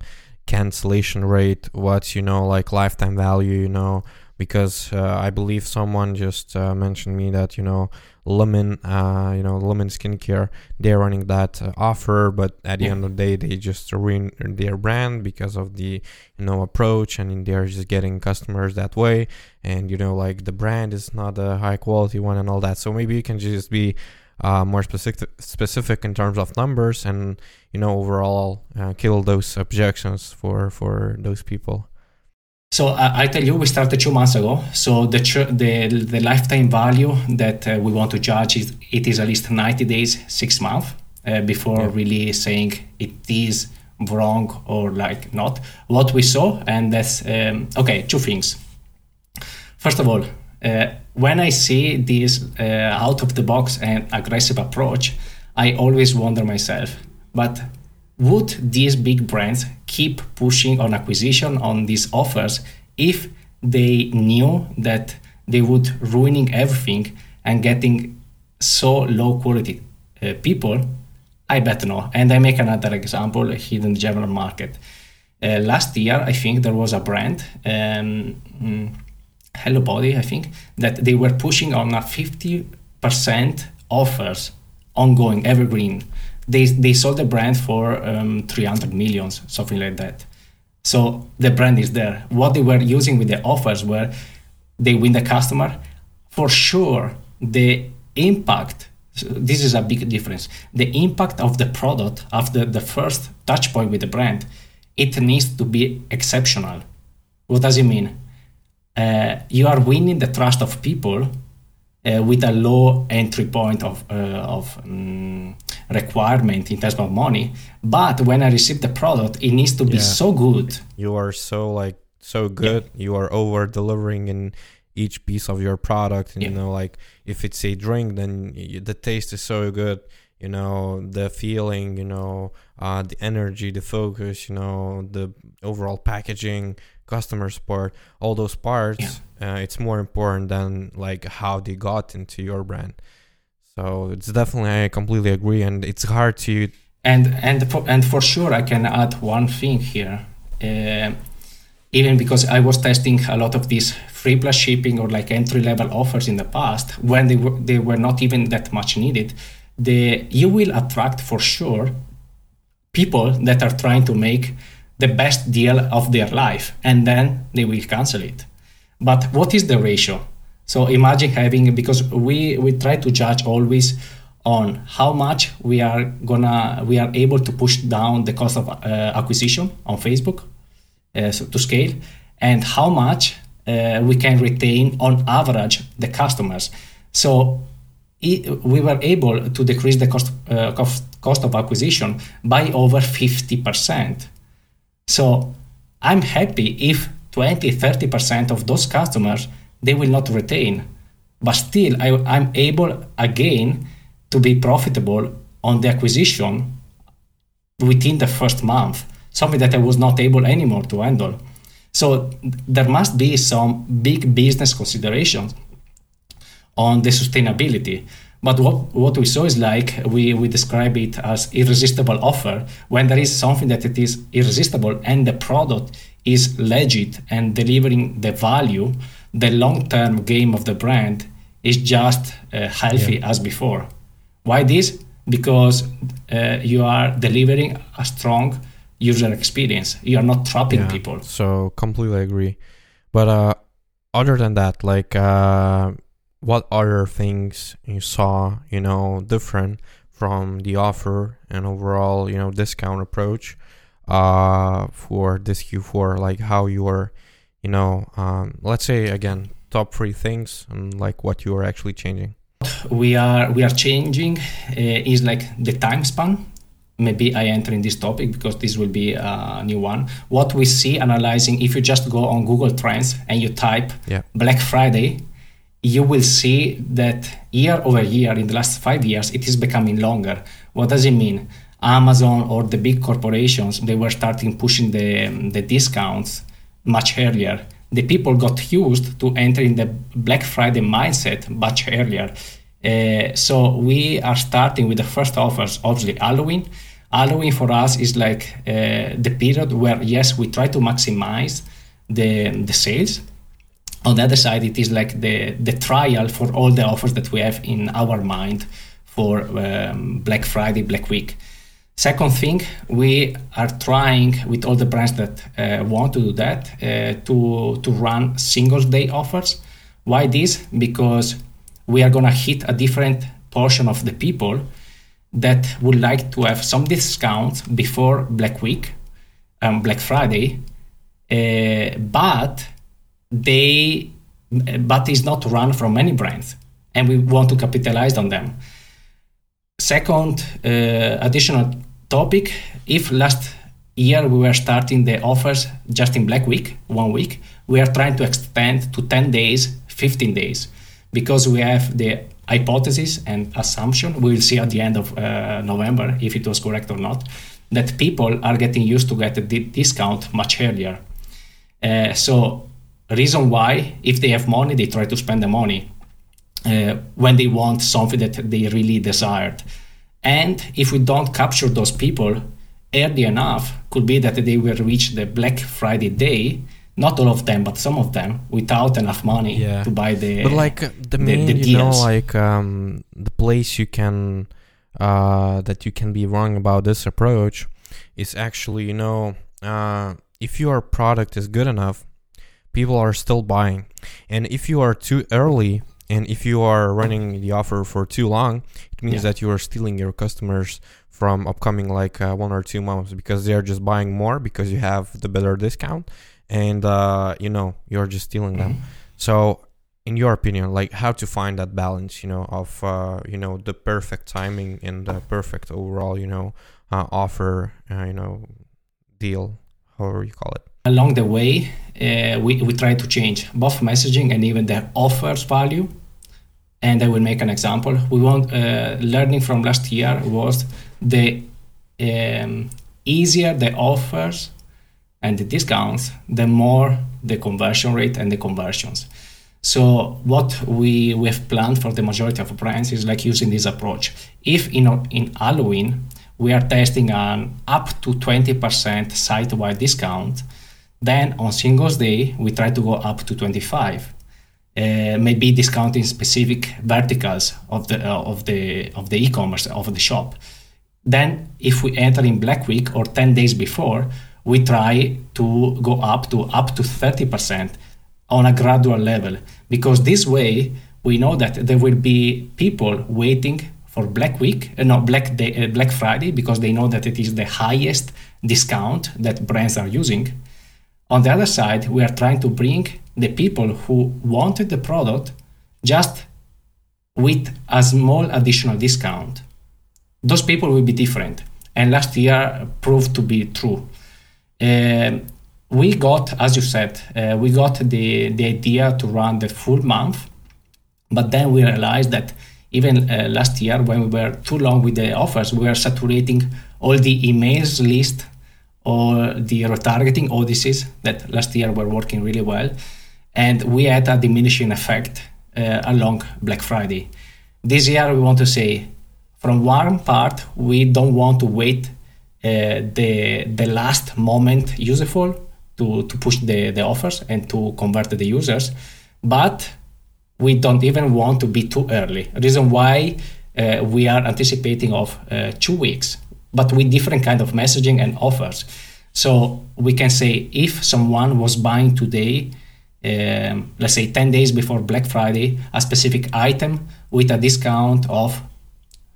cancellation rate? What's you know like lifetime value you know? Because uh, I believe someone just uh, mentioned me that you know Lemon, uh, you know Lemon Skincare, they're running that uh, offer, but at the Yeah. end of the day, they just ruin their brand because of the you know approach, and they're just getting customers that way, and you know like the brand is not a high quality one and all that. So maybe you can just be uh, more specific specific in terms of numbers and you know overall uh, kill those objections for for those people. So uh, I tell you, we started two months ago. So the the the lifetime value that uh, we want to judge is it is at least ninety days, six months uh, before Yeah. really saying it is wrong or like not. What we saw, and that's um, okay. Two things. First of all, uh, when I see this uh, out of the box and aggressive approach, I always wonder myself, but would these big brands keep pushing on acquisition on these offers if they knew that they would ruining everything and getting so low quality uh, people? I bet no. And I make another example here in market. Uh, last year, I think there was a brand, um, mm, Hello Body, I think, that they were pushing on a 50% offers ongoing, evergreen. They, they sold the brand for um, 300 millions, something like that. So the brand is there. What they were using with the offers were they win the customer. For sure, the impact, so this is a big difference. The impact of the product after the first touch point with the brand, it needs to be exceptional. What does it mean? Uh, you are winning the trust of people uh, with a low entry point of, uh, of um, requirement in terms of money. But when I receive the product, it needs to be Yeah. so good. You are so like so good. You are over delivering in each piece of your product, and you know like if it's a drink, then the taste is so good. You know the feeling, you know uh, the energy, the focus, you know the overall packaging, customer support, all those parts. Uh, it's more important than like how they got into your brand. So it's definitely I completely agree, and it's hard to And and for, and for sure, I can add one thing here. Uh, even because I was testing a lot of these free plus shipping or like entry level offers in the past, when they were they were not even that much needed, the you will attract for sure people that are trying to make the best deal of their life, and then they will cancel it. But what is the ratio? So imagine having because we we try to judge always on how much we are gonna we are able to push down the cost of uh, acquisition on Facebook uh, so to scale and how much uh, we can retain on average the customers. So i- we were able to decrease the cost, uh, cost, cost of acquisition by over 50%. So I'm happy if 20, 30% of those customers they will not retain. But still I, I'm able again to be profitable on the acquisition within the first month, something that I was not able anymore to handle. So there must be some big business considerations on the sustainability. But what, what we saw is like we, we describe it as irresistible offer when there is something that it is irresistible and the product is legit and delivering the value, the long-term game of the brand is just uh, healthy as before. Why this? Because uh, you are delivering a strong user experience. You are not trapping Yeah, people. So completely agree. But uh, other than that, like, uh, what other things you saw, you know, different from the offer and overall, you know, discount approach, uh, for this Q4? Like, how you are, you know, um, let's say again, top three things and like what you are actually changing. we are we are changing uh, is like the time span maybe i enter in this topic because this will be a new one what we see analyzing if you just go on google trends and you type Yeah. black friday you will see that year over year in the last five years it is becoming longer what does it mean amazon or the big corporations they were starting pushing the, the discounts much earlier the people got used to entering the Black Friday mindset much earlier. Uh, so we are starting with the first offers, obviously Halloween. Halloween for us is like uh, the period where yes, we try to maximize the the sales, On the other side, it is like the, the trial for all the offers that we have in our mind for um, Black Friday, Black Week. Second thing, we are trying with all the brands that uh, want to do that uh, to to run Singles Day offers. Why this? Because we are gonna hit a different portion of the people that would like to have some discounts before Black Week, um, Black Friday, uh, but they but it's not run from many brands, and we want to capitalize on them. Second, uh, additional topic: if last year we were starting the offers just in Black Week, one week, we are trying to extend to 10 days, 15 days, because we have the hypothesis and assumption. We will see at the end of uh, November if it was correct or not. That people are getting used to get a discount much earlier. Uh, so, reason why, if they have money, they try to spend the money uh, when they want something that they really desired. And if we don't capture those people early enough, could be that they will reach the Black Friday day not all of them, but some of them, without enough money yeah. to buy the. But like the main, the, the you know, like um, the place you can uh, that you can be wrong about this approach is actually, you know, uh, if your product is good enough, people are still buying, and if you are too early. And if you are running the offer for too long, it means yeah. that you are stealing your customers from upcoming like uh, one or two months because they are just buying more because you have the better discount and uh, you know you're just stealing them. Mm-hmm. So, in your opinion, like how to find that balance, you know, of uh, you know the perfect timing and the perfect overall, you know, uh, offer, uh, you know, deal, however you call it. Along the way, uh, we we try to change both messaging and even the offers value. And I will make an example. We want uh, learning from last year was the um, easier the offers and the discounts, the more the conversion rate and the conversions. So what we, we have planned for the majority of brands is like using this approach. If in, in Halloween we are testing an up to 20% site-wide discount, then on Singles Day we try to go up to 25. Uh, maybe discounting specific verticals of the uh, of the of the e-commerce of the shop. Then, if we enter in Black Week or 10 days before, we try to go up to up to 30% on a gradual level because this way we know that there will be people waiting for Black Week, uh, no Black Day, uh, Black Friday because they know that it is the highest discount that brands are using. On the other side, we are trying to bring the people who wanted the product just with a small additional discount. Those people will be different, and last year proved to be true. Um, we got, as you said, uh, we got the, the idea to run the full month, but then we realized that even uh, last year when we were too long with the offers, we were saturating all the emails list or the retargeting audiences that last year were working really well. And we had a diminishing effect uh, along Black Friday. This year, we want to say, from one part, we don't want to wait uh, the the last moment useful to, to push the, the offers and to convert the users but we don't even want to be too early reason why uh, we are anticipating of uh, two weeks but with different kind of messaging and offers so we can say if someone was buying today um, let's say 10 days before black friday a specific item with a discount of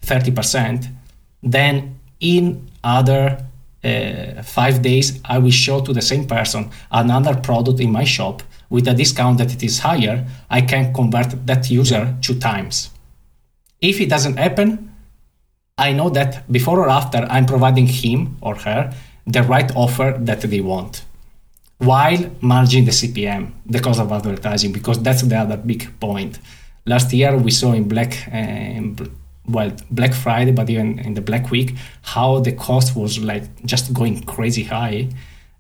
30% then in other uh, five days, I will show to the same person another product in my shop with a discount that it is higher. I can convert that user two times. If it doesn't happen, I know that before or after I'm providing him or her the right offer that they want while managing the CPM, the cost of advertising, because that's the other big point. Last year we saw in Black uh, well black friday but even in the black week how the cost was like just going crazy high.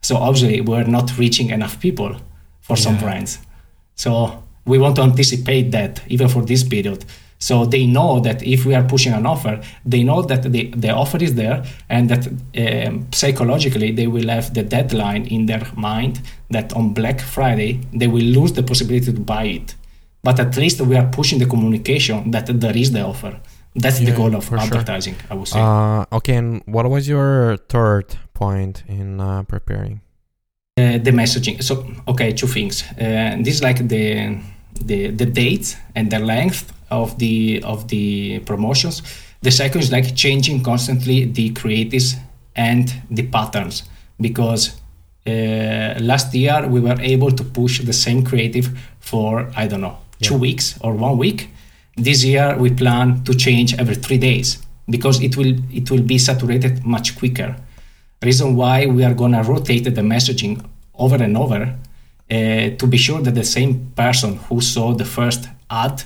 So obviously we're not reaching enough people for some brands. So we want to anticipate that even for this period So they know that if we are pushing an offer, they know that the, the offer is there and that um, psychologically they will have the deadline in their mind that on Black Friday they will lose the possibility to buy it. But at least we are pushing the communication that there is the offer. That's Yeah, the goal of for sure. advertising, I would say. Uh, okay, and what was your third point in uh, preparing? Uh, the messaging. So, okay, two things. Uh, this is like the the the date and the length of the of the promotions. The second is like changing constantly the creatives and the patterns because uh, last year we were able to push the same creative for I don't know two weeks or one week. This year we plan to change every three days because it will it will be saturated much quicker reason why we are going to rotate the messaging over and over uh, to be sure that the same person who saw the first ad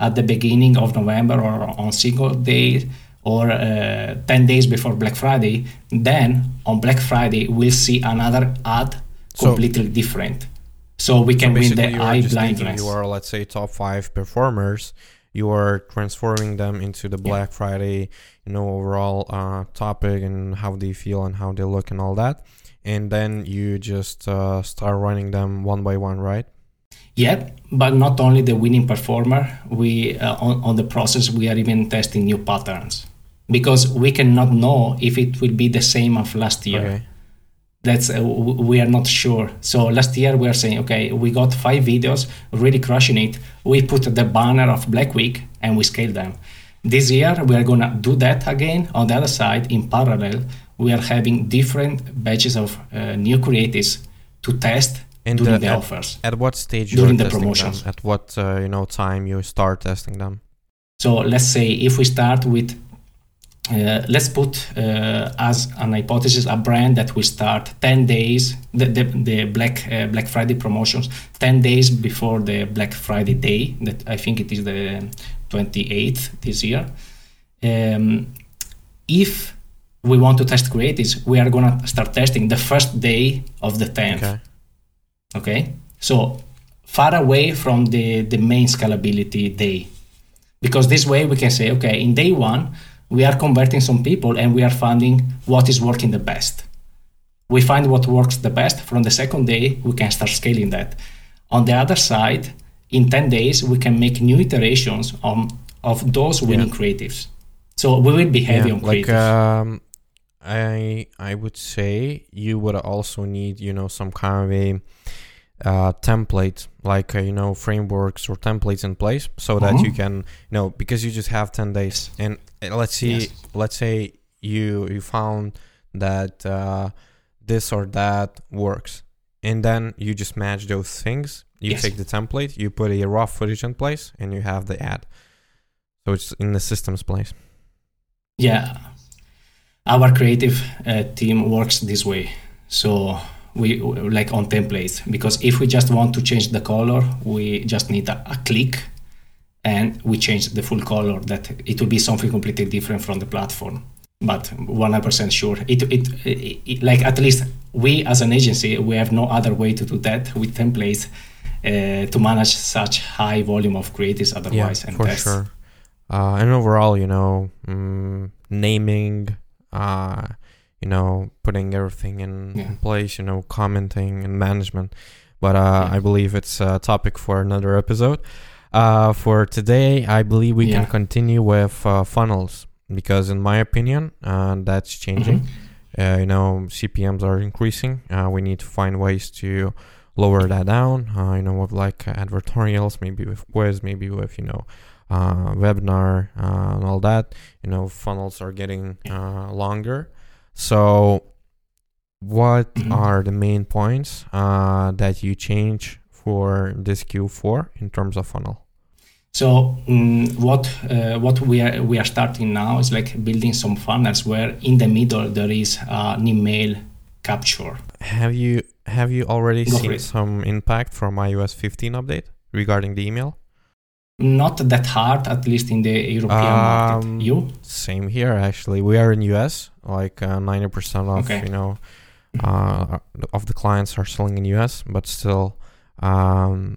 at the beginning of November or on single day or uh, 10 days before Black Friday, then on Black Friday we'll see another ad So- completely different. So we can win Basically, the you are eye blindness. your, let's say, top five performers. You are transforming them into the Black Friday, you know, overall uh, topic and how they feel and how they look and all that. And then you just uh, start running them one by one, right? Yep, but not only the winning performer. We uh, on, on the process we are even testing new patterns because we cannot know if it will be the same of last year. Okay. That's uh, we are not sure. So last year we are saying, okay, we got five videos, really crushing it. We put the banner of Black Week and we scale them. This year we are gonna do that again. On the other side, in parallel, we are having different batches of uh, new creatives to test During uh, the at, offers. at what stage During the testing promotions. them? At what uh, you know time you start testing them? So let's say if we start with, uh, let's put uh, as an hypothesis a brand that will start 10 days, the, the, the Black, uh, Black Friday promotions, 10 days before the Black Friday day, that I think it is the 28th this year. Um, if we want to test creatives, we are going to start testing the first day of the 10th Okay. Okay? So far away from the the main scalability day. Because this way we can say okay in day one we are converting some people and we are finding what is working the best. We find what works the best. From the second day we can start scaling that. On the other side in 10 days we can make new iterations on, of those winning creatives. So we will be heavy Yeah, on like creatives. um, I I would say you would also need you know some kind of a uh, template like uh, you know frameworks or templates in place so that you can you know because you just have 10 days. And uh, let's see Yes. let's say you you found that uh, this or that works. And then you just match those things. You Yes. take the template you put a raw footage in place and you have the ad. So it's in the systems place. Yeah, our creative uh, team works this way. So we like on templates because if we just want to change the color, we just need a, a click, and we change the full color. That it will be something completely different from the platform. But 100% sure, it, it, it, it like at least we as an agency we have no other way to do that with templates uh, to manage such high volume of creatives otherwise and for tests. sure. Uh, and overall, you know, mm, naming, uh, you know, putting everything in, Yeah. in place, you know, commenting and management. But uh, Yeah. I believe it's a topic for another episode. Uh, for today, I believe we can continue with uh, funnels because, in my opinion, uh, that's changing. Mhm. Uh, you know, CPMS are increasing. Uh, we need to find ways to lower that down. Uh, you know, with like advertorials, maybe with quiz, maybe with you know, uh, webinar uh, and all that. You know, funnels are getting uh, longer. So, what are the main points uh, that you change for this Q4 in terms of funnel? So mm, what uh, what we are we are starting now is like building some funnels where in the middle there is uh, an email capture. Have you have you already Go seen some impact from iOS 15 update regarding the email? Not that hard, at least in the European Um, market. You? Same here, actually. We are in US. Like uh, ninety percent of Okay. you know uh, of the clients are selling in US, but still, um,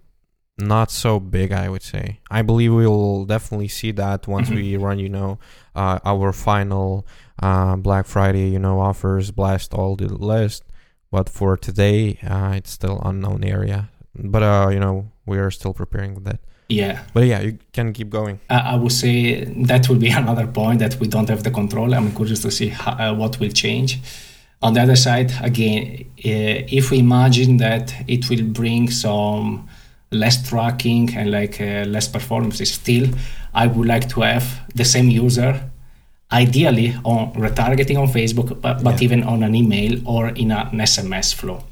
not so big, I would say. I believe we will definitely see that once Mhm. we run, you know, uh, our final uh, Black Friday, you know, offers, blast all the list. But for today, uh, it's still unknown area. But uh, you know, we are still preparing that. Yeah, But yeah, you can keep going. I I would say that will be another point that we don't have the control. I'm curious to see how, uh, what will change. On the other side, again, uh, if we imagine that it will bring some less tracking and like uh, less performance, still, I would like to have the same user, ideally on retargeting on Facebook, but, but Yeah. even on an email or in an SMS flow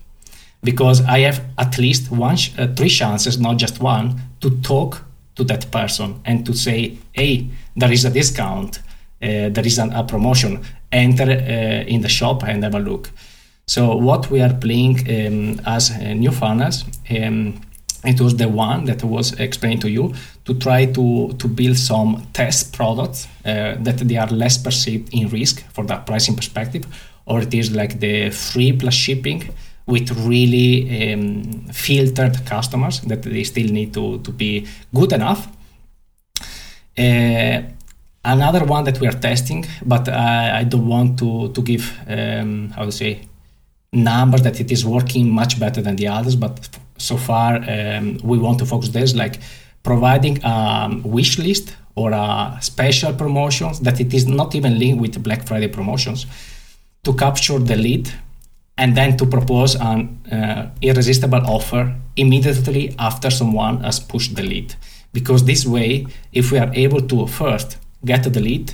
because I have at least one, sh- uh, three chances, not just one, to talk to that person and to say, "Hey, there is a discount, uh, there is an, a promotion. Enter uh, in the shop and have a look." So what we are playing um, as uh, new funnels, um, it was the one that was explained to you to try to to build some test products uh, that they are less perceived in risk for that pricing perspective, or it is like the free plus shipping with really um, filtered customers that they still need to, to be good enough. Uh, another one that we are testing, but I, I don't want to, to give, um, how to say, numbers that it is working much better than the others, but so far um, we want to focus this like providing a wish list or a special promotions that it is not even linked with Black Friday promotions to capture the lead and then to propose an uh, irresistible offer immediately after someone has pushed the lead. Because this way, if we are able to first get the lead,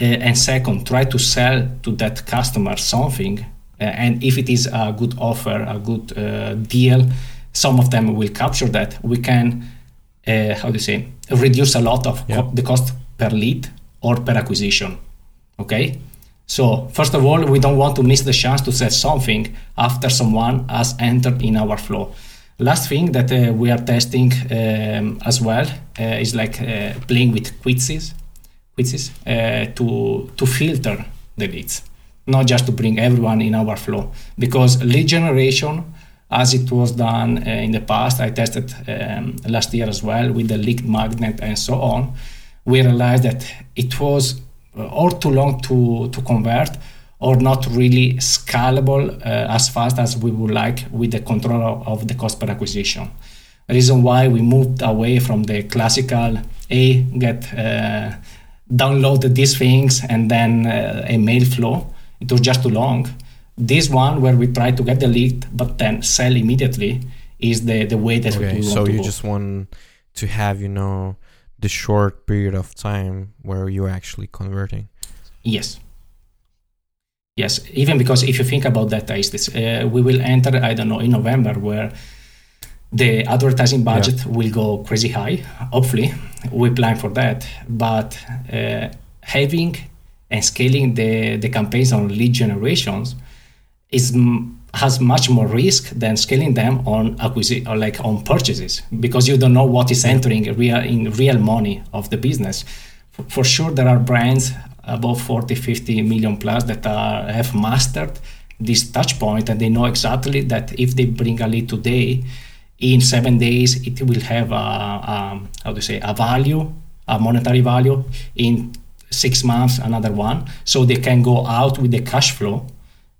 uh, and second, try to sell to that customer something, uh, and if it is a good offer, a good uh, deal, some of them will capture that. We can, uh, how do you say, reduce a lot of Yeah. co- the cost per lead or per acquisition. Okay. So first of all, we don't want to miss the chance to sell something after someone has entered in our flow. Last thing that uh, we are testing um, as well uh, is like uh, playing with quizzes, quizzes uh, to to filter the leads, not just to bring everyone in our flow. Because lead generation, as it was done uh, in the past, I tested um, last year as well with the lead magnet and so on. We realized that it was or too long to, to convert or not really scalable uh, as fast as we would like with the control of, the cost per acquisition. Reason why we moved away from the classical a get uh, download these things and then uh, a mail flow. It was just too long. This one where we try to get the lead but then sell immediately is the, the way that Okay, we want so to you go. just want to have, you know, the short period of time where you're actually converting. Yes. Yes, even because if you think about that, is this uh, we will enter, I don't know, in November where the advertising budget will go crazy high. Hopefully, we plan for that. But uh, having and scaling the, the campaigns on lead generations is has much more risk than scaling them on acquisition or like on purchases because you don't know what is entering real in real money of the business. For, for sure, there are brands above 40, 50 million plus that are, have mastered this touch point and they know exactly that if they bring a lead today, in seven days it will have a, a how to say a value, a monetary value. In six months, another one, so they can go out with the cash flow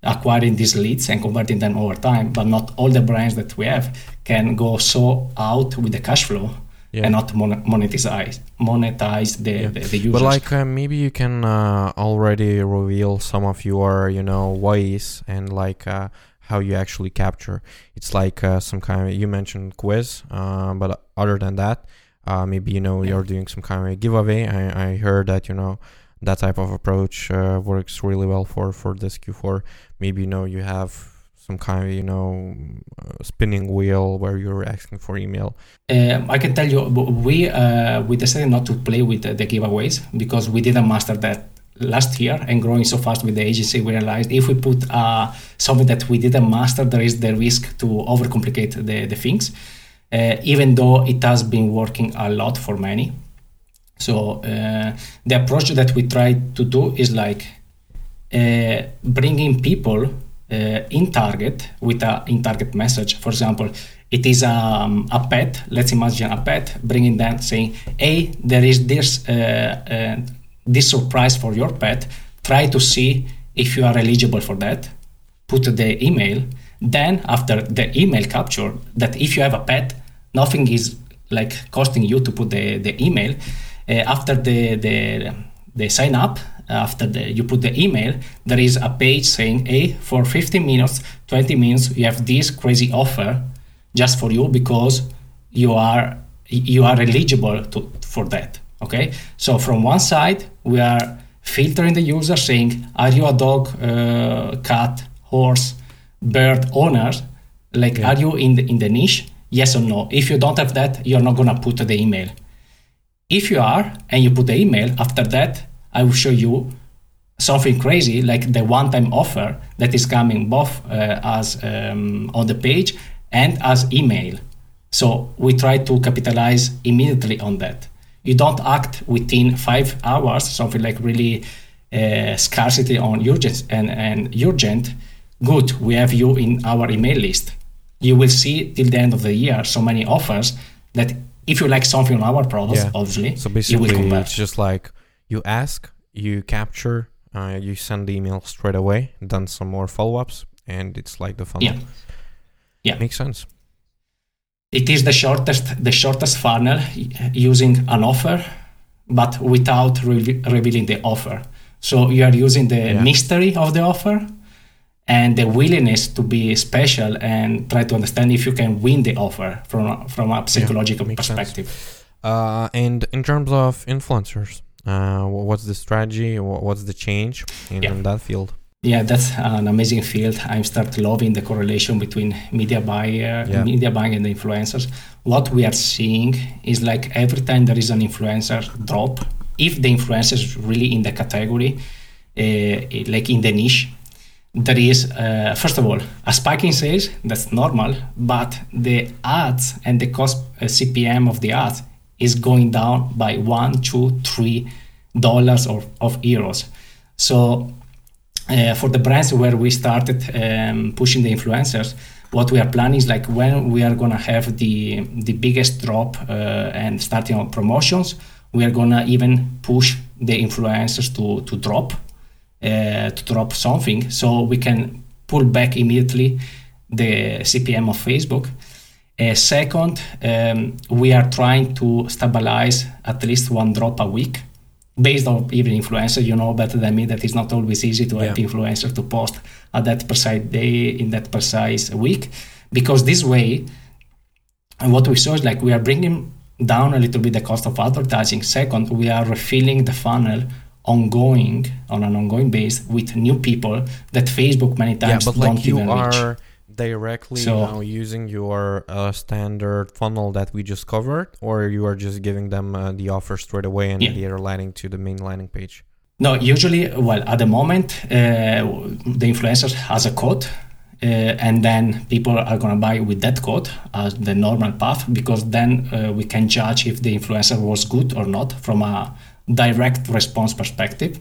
acquiring these leads and converting them over time. But not all the brands that we have can go so out with the cash flow Yeah. and not mon- monetize monetize the, Yeah. the, the users. But like uh, maybe you can uh, already reveal some of your you know ways and like uh, how you actually capture. It's like uh, some kind of you mentioned quiz, uh, but other than that, uh, maybe you know Yeah. you're doing some kind of giveaway. I, I heard that you know that type of approach uh, works really well for for this Q4. Maybe you know you have some kind of you know uh, spinning wheel where you're asking for email. Um, I can tell you, we uh, we decided not to play with the, the giveaways because we didn't master that last year. And growing so fast with the agency, we realized if we put uh, something that we didn't master, there is the risk to overcomplicate the, the things. Uh, even though it has been working a lot for many. So uh, the approach that we try to do is like uh, bringing people uh, in target with a in target message. For example, it is um, a pet. Let's imagine a pet bringing them saying, "Hey, there is this this surprise for your pet. Try to see if you are eligible for that. Put the email. Then after the email capture, that if you have a pet, nothing is like costing you to put the the email. Uh, after the the the sign up, after the, you put the email, there is a page saying, "Hey, for 15 minutes, 20 minutes, you have this crazy offer." just for you because you are you are eligible to, for that. Okay? So from one side we are filtering the user saying are you a dog uh, cat horse bird owner like yeah. are you in the in the niche? Yes or no. If you don't have that you're not going to put the email if you are and you put the email after that i will show you something crazy like the one-time offer that is coming both uh, as um, on the page and as email. So we try to capitalize immediately on that. You don't act within five hours, something like really uh, scarcity on urgent and, and urgent. Good, we have you in our email list. You will see till the end of the year so many offers that if you like something on our products, yeah. obviously, so basically, it's just like you ask, you capture, uh, you send the email straight away, then some more follow ups, and it's like the funnel. Yeah. Yeah, makes sense. It is the shortest the shortest funnel using an offer, but without re- revealing the offer. So you are using the yeah. mystery of the offer and the willingness to be special and try to understand if you can win the offer from from a psychological yeah, perspective. Uh, and in terms of influencers, uh, what's the strategy? What's the change in, yeah. in that field? yeah, that's an amazing field. I start loving the correlation between media buyer, yeah. media buying, and the influencers. What we are seeing is like every time there is an influencer drop, if the influencer is really in the category, uh, like in the niche, there is uh, first of all a spike in sales. That's normal, but the ads and the cost uh, CPM of the ads is going down by one, two, three dollars or of euros. So uh, for the brands where we started um, pushing the influencers, what we are planning is like when we are gonna have the the biggest drop uh, and starting on promotions, we are gonna even push the influencers to to drop to drop something, so we can pull back immediately the CPM of Facebook. Uh, second, um, we are trying to stabilize at least one drop a week based on even influencer, you know better than me that it's not always easy to yeah. have influencers to post at that precise day in that precise week, because this way, and what we saw is like we are bringing down a little bit the cost of advertising. Second, we are refilling the funnel ongoing on an ongoing base with new people that Facebook many times yeah, but don't like you even are reach directly So- now using your uh, standard funnel that we just covered, or you are just giving them uh, the offer straight away and Yeah. they are landing to the main landing page? No, usually, well, at the moment, uh, the influencer has a code, uh, and then people are going to buy with that code as the normal path because then uh, we can judge if the influencer was good or not from a direct response perspective.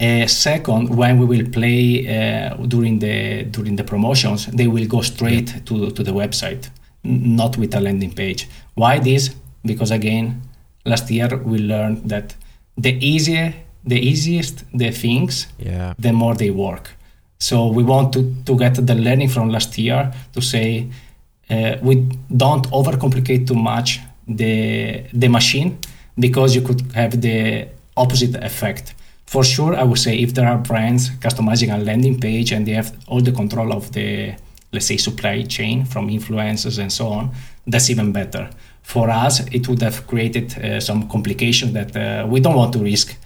Uh, second, when we will play uh, during the during the promotions, they will go straight to to the website, not with a landing page. Why this? Because again, last year we learned that the easier the easiest the things, Yeah. the more they work. So we want to, to get the learning from last year to say uh, we don't overcomplicate too much the the machine because you could have the opposite effect. For sure, I would say if there are brands customizing a landing page and they have all the control of the let's say supply chain from influencers and so on, that's even better. For us, it would have created uh, some complication that uh, we don't want to risk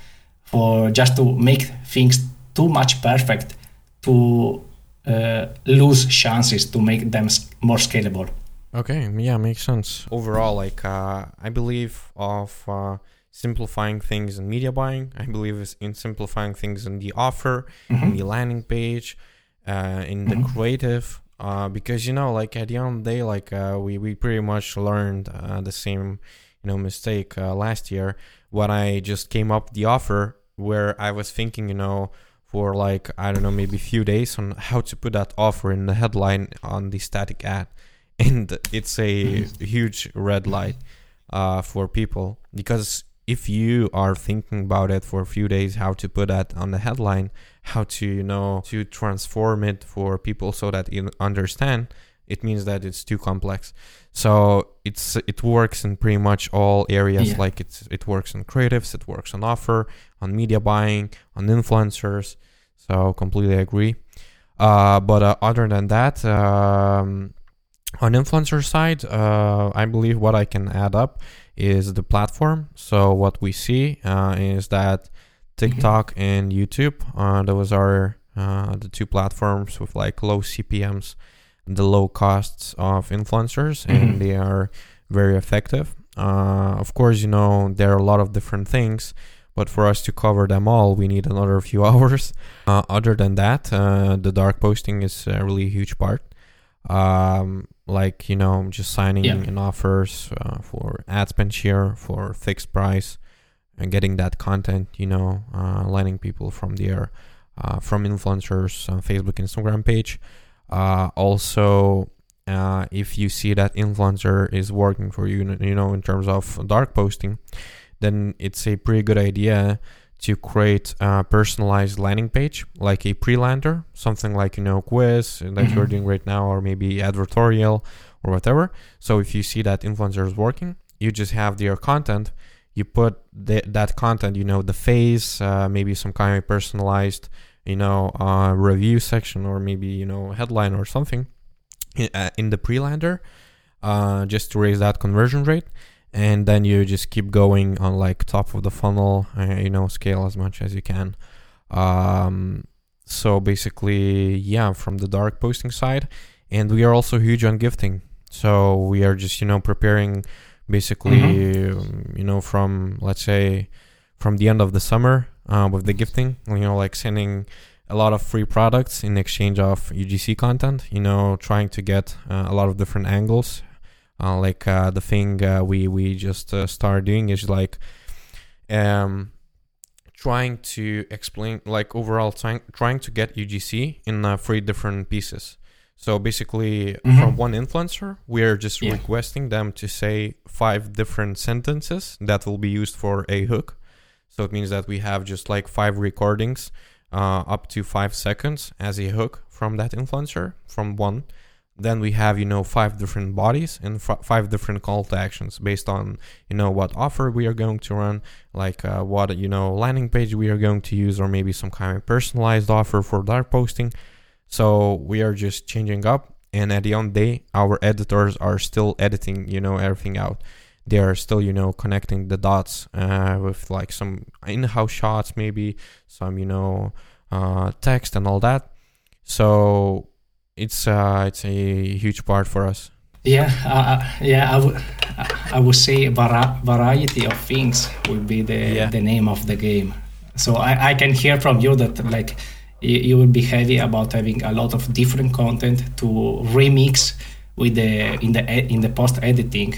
for just to make things too much perfect to uh, lose chances to make them more scalable. Okay, yeah, makes sense. Overall, like uh, I believe of uh, simplifying things in media buying. I believe is in simplifying things in the offer, in the landing page, uh, in the creative. Uh, because you know, like at the end of the day, like uh, we we pretty much learned uh, the same, you know, mistake uh, last year when I just came up the offer where I was thinking, you know, for like I don't know maybe a few days on how to put that offer in the headline on the static ad and it's a huge red light uh, for people. Because if you are thinking about it for a few days how to put that on the headline how to you know to transform it for people so that you understand it means that it's too complex. So it's it works in pretty much all areas. Yeah. like it's it works on creatives it works on offer on media buying on influencers. So completely agree. Uh, but uh, other than that um, on influencer side uh, i believe what i can add up is the platform. So what we see uh, is that tiktok and youtube uh, those are uh, the two platforms with like low cpms the low costs of influencers Mhm. and they are very effective. Uh, of course you know there are a lot of different things but for us to cover them all we need another few hours. Uh, other than that uh, the dark posting is a really huge part. Um, like you know just signing Yeah. in offers uh, for ad spend share for fixed price and getting that content you know uh, letting people from there uh, from influencers on facebook instagram page uh, also uh, if you see that influencer is working for you you know in terms of dark posting then it's a pretty good idea to create a personalized landing page like a pre-lander something like you know quiz that you're Mhm. doing right now or maybe advertorial or whatever. So if you see that influencer is working you just have their content. You put the, that content you know the face uh, maybe some kind of personalized you know uh, review section or maybe you know headline or something in, uh, in the pre-lander uh, just to raise that conversion rate and then you just keep going on like top of the funnel uh, you know scale as much as you can. Um, so basically yeah from the dark posting side and we are also huge on gifting. So we are just you know preparing basically um, you know from let's say from the end of the summer uh, with the gifting you know like sending a lot of free products in exchange of UGC content you know trying to get uh, a lot of different angles uh, like uh, the thing uh, we we just uh, started doing is like um trying to explain like overall trying trying to get UGC in uh, three different pieces. So basically, Mhm. from one influencer, we are just Yeah. requesting them to say five different sentences that will be used for a hook. So it means that we have just like five recordings, uh, up to five seconds as a hook from that influencer from one. Then we have you know five different bodies and f- five different call to actions based on you know what offer we are going to run, like uh, what you know landing page we are going to use, or maybe some kind of personalized offer for dark posting. So we are just changing up, and at the end day, our editors are still editing, you know, everything out. They are still, you know, connecting the dots uh, with like some in-house shots, maybe some, you know, uh, text and all that. So it's uh, it's a huge part for us. Yeah, uh, yeah, I would, I would say vari- variety of things would be the Yeah. the name of the game. So I, I can hear from you that like you, you will be heavy about having a lot of different content to remix with the in the ed- in the post editing,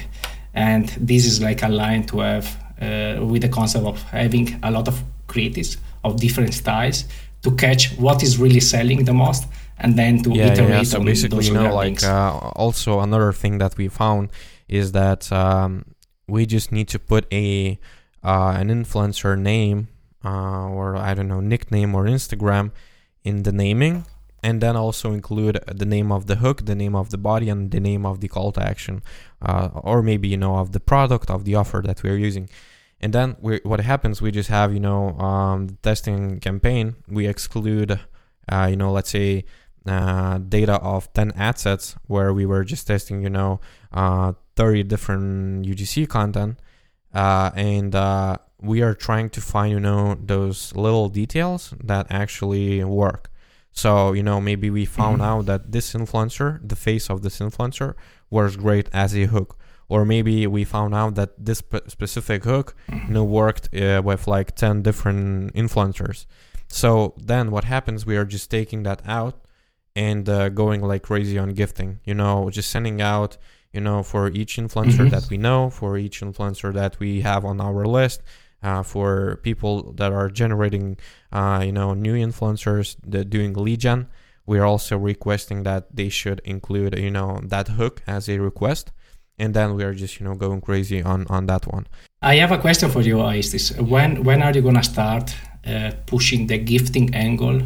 and this is like aligned to have uh, with the concept of having a lot of creatives of different styles to catch what is really selling the most and then to yeah, iterate yeah. So on basically, those you know, learnings. like uh, also another thing that we found is that um, we just need to put a uh, an influencer name uh, or I don't know nickname or Instagram in the naming, and then also include the name of the hook, the name of the body, and the name of the call to action, uh, or maybe you know of the product of the offer that we're using. And then we, what happens? We just have you know um, the testing campaign. We exclude, uh, you know, let's say uh, data of 10 ad sets where we were just testing, you know, uh, 30 different UGC content. Uh, and uh, we are trying to find, you know, those little details that actually work. So, you know, maybe we found Mhm. out that this influencer, the face of this influencer, works great as a hook. Or maybe we found out that this spe- specific hook, you know, worked uh, with like 10 different influencers. So then what happens, we are just taking that out and uh, going like crazy on gifting, you know, just sending out, you know, for each influencer Mhm. that we know, for each influencer that we have on our list, uh, for people that are generating, uh, you know, new influencers that doing lead gen. we're also requesting that they should include you know that hook as a request and then we are just you know going crazy on on that one i have a question for you Aistis. when when are you gonna start uh, pushing the gifting angle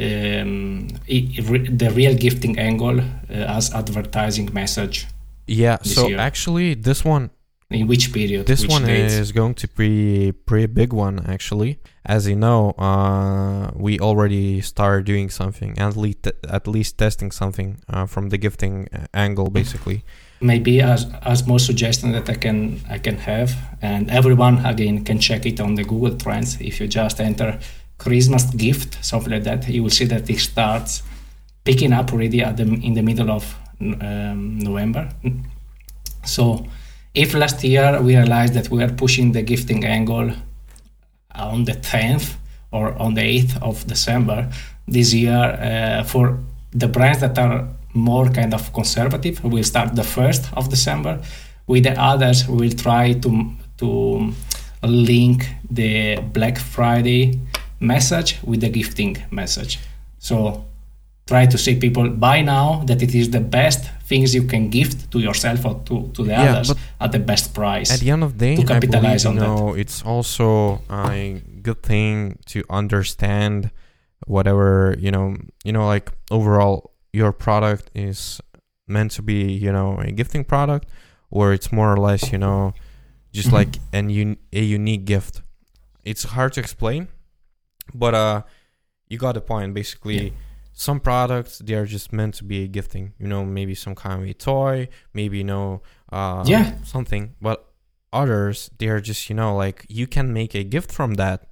um, the real gifting angle uh, as advertising message yeah so year? actually this one in which period this which one dates? is going to be pretty big one actually as you know uh, we already started doing something at least at least testing something uh, from the gifting uh, angle basically maybe as as more suggestion that i can i can have and everyone again can check it on the google trends if you just enter christmas gift something like that you will see that it starts picking up already at the in the middle of um, november so if last year we realized that we are pushing the gifting angle on the 10th or on the 8th of December, this year uh, for the brands that are more kind of conservative, we'll start the 1st of December. With the others, we'll try to, to link the Black Friday message with the gifting message. So try to say people buy now that it is the best things you can gift to yourself or to, to the yeah, others at the best price. At the end of the day, to capitalize I believe, on you know, that. it's also a good thing to understand whatever you know. You know, like overall, your product is meant to be, you know, a gifting product, or it's more or less, you know, just mm-hmm. like an un- a unique gift. It's hard to explain, but uh, you got the point. Basically. Yeah. some products they are just meant to be a gifting you know maybe some kind of a toy maybe you know uh, yeah. something. But others they are just you know like you can make a gift from that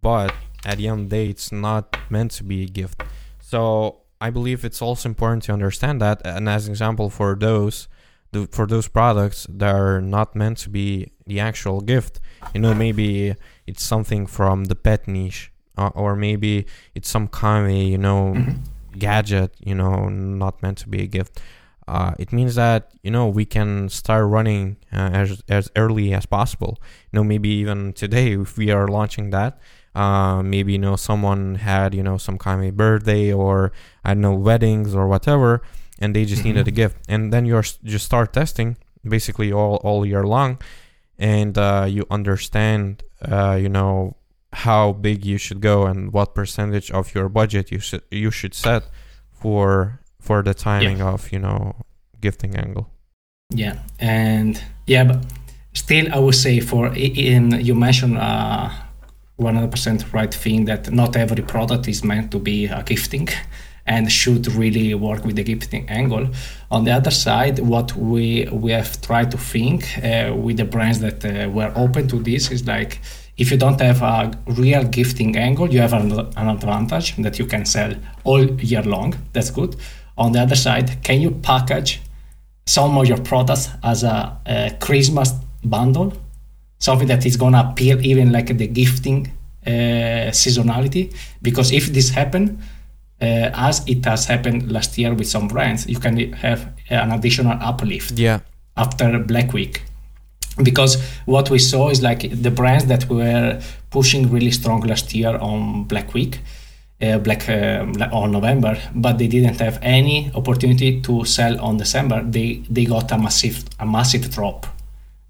but at the end of the day it's not meant to be a gift. So i believe it's also important to understand that and as an example for those the, for those products that are not meant to be the actual gift. You know maybe it's something from the pet niche uh, or maybe it's some kind of a, you know mm-hmm. gadget you know not meant to be a gift uh, it means that you know we can start running uh, as as early as possible you know maybe even today if we are launching that uh, maybe you know someone had you know some kind of birthday or I don't know weddings or whatever and they just mm-hmm. needed a gift and then you just start testing basically all all year long and uh, you understand uh, you know how big you should go and what percentage of your budget you should you should set for for the timing yeah. of you know gifting angle yeah and yeah but still i would say for in you mentioned uh 100% right thing that not every product is meant to be a gifting and should really work with the gifting angle. On the other side, what we we have tried to think uh, with the brands that uh, were open to this is like if you don't have a real gifting angle, you have an, an advantage that you can sell all year long. That's good. On the other side, can you package some of your products as a, a Christmas bundle? Something that is gonna appeal even like the gifting uh, seasonality. Because if this happen, uh, as it has happened last year with some brands, you can have an additional uplift. Yeah. After Black Week because what we saw is like the brands that were pushing really strong last year on Black Week, uh, Black uh, on November, but they didn't have any opportunity to sell on December. They they got a massive a massive drop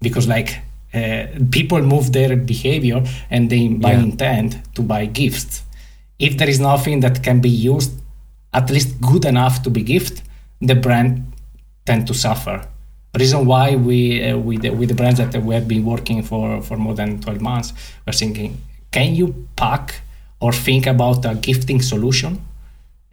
because like uh, people move their behavior and they buy yeah. intent to buy gifts. If there is nothing that can be used, at least good enough to be gift, the brand tend to suffer reason why we uh, with the, with the brands that we have been working for for more than 12 months we're thinking can you pack or think about a gifting solution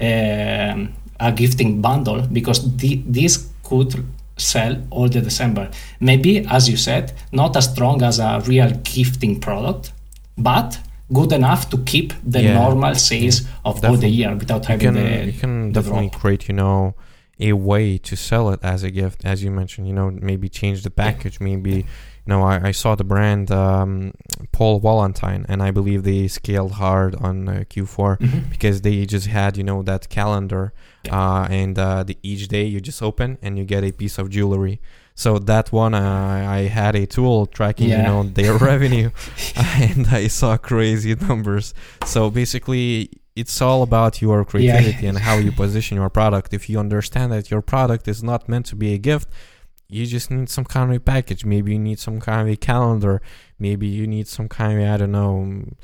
um, a gifting bundle because the, this could sell all the december maybe as you said not as strong as a real gifting product but good enough to keep the yeah. normal sales yeah. of definitely. all the year without having you can, the you can definitely drop. create you know a way to sell it as a gift, as you mentioned. You know, maybe change the package. Maybe, you know, I, I saw the brand um, Paul Valentine, and I believe they scaled hard on uh, Q4 mm-hmm. because they just had you know that calendar, uh, and uh, the, each day you just open and you get a piece of jewelry. So that one, uh, I had a tool tracking, yeah. you know, their revenue, and I saw crazy numbers. So basically, it's all about your creativity yeah. and how you position your product. If you understand that your product is not meant to be a gift, you just need some kind of a package. Maybe you need some kind of a calendar. Maybe you need some kind of I don't know. Mm,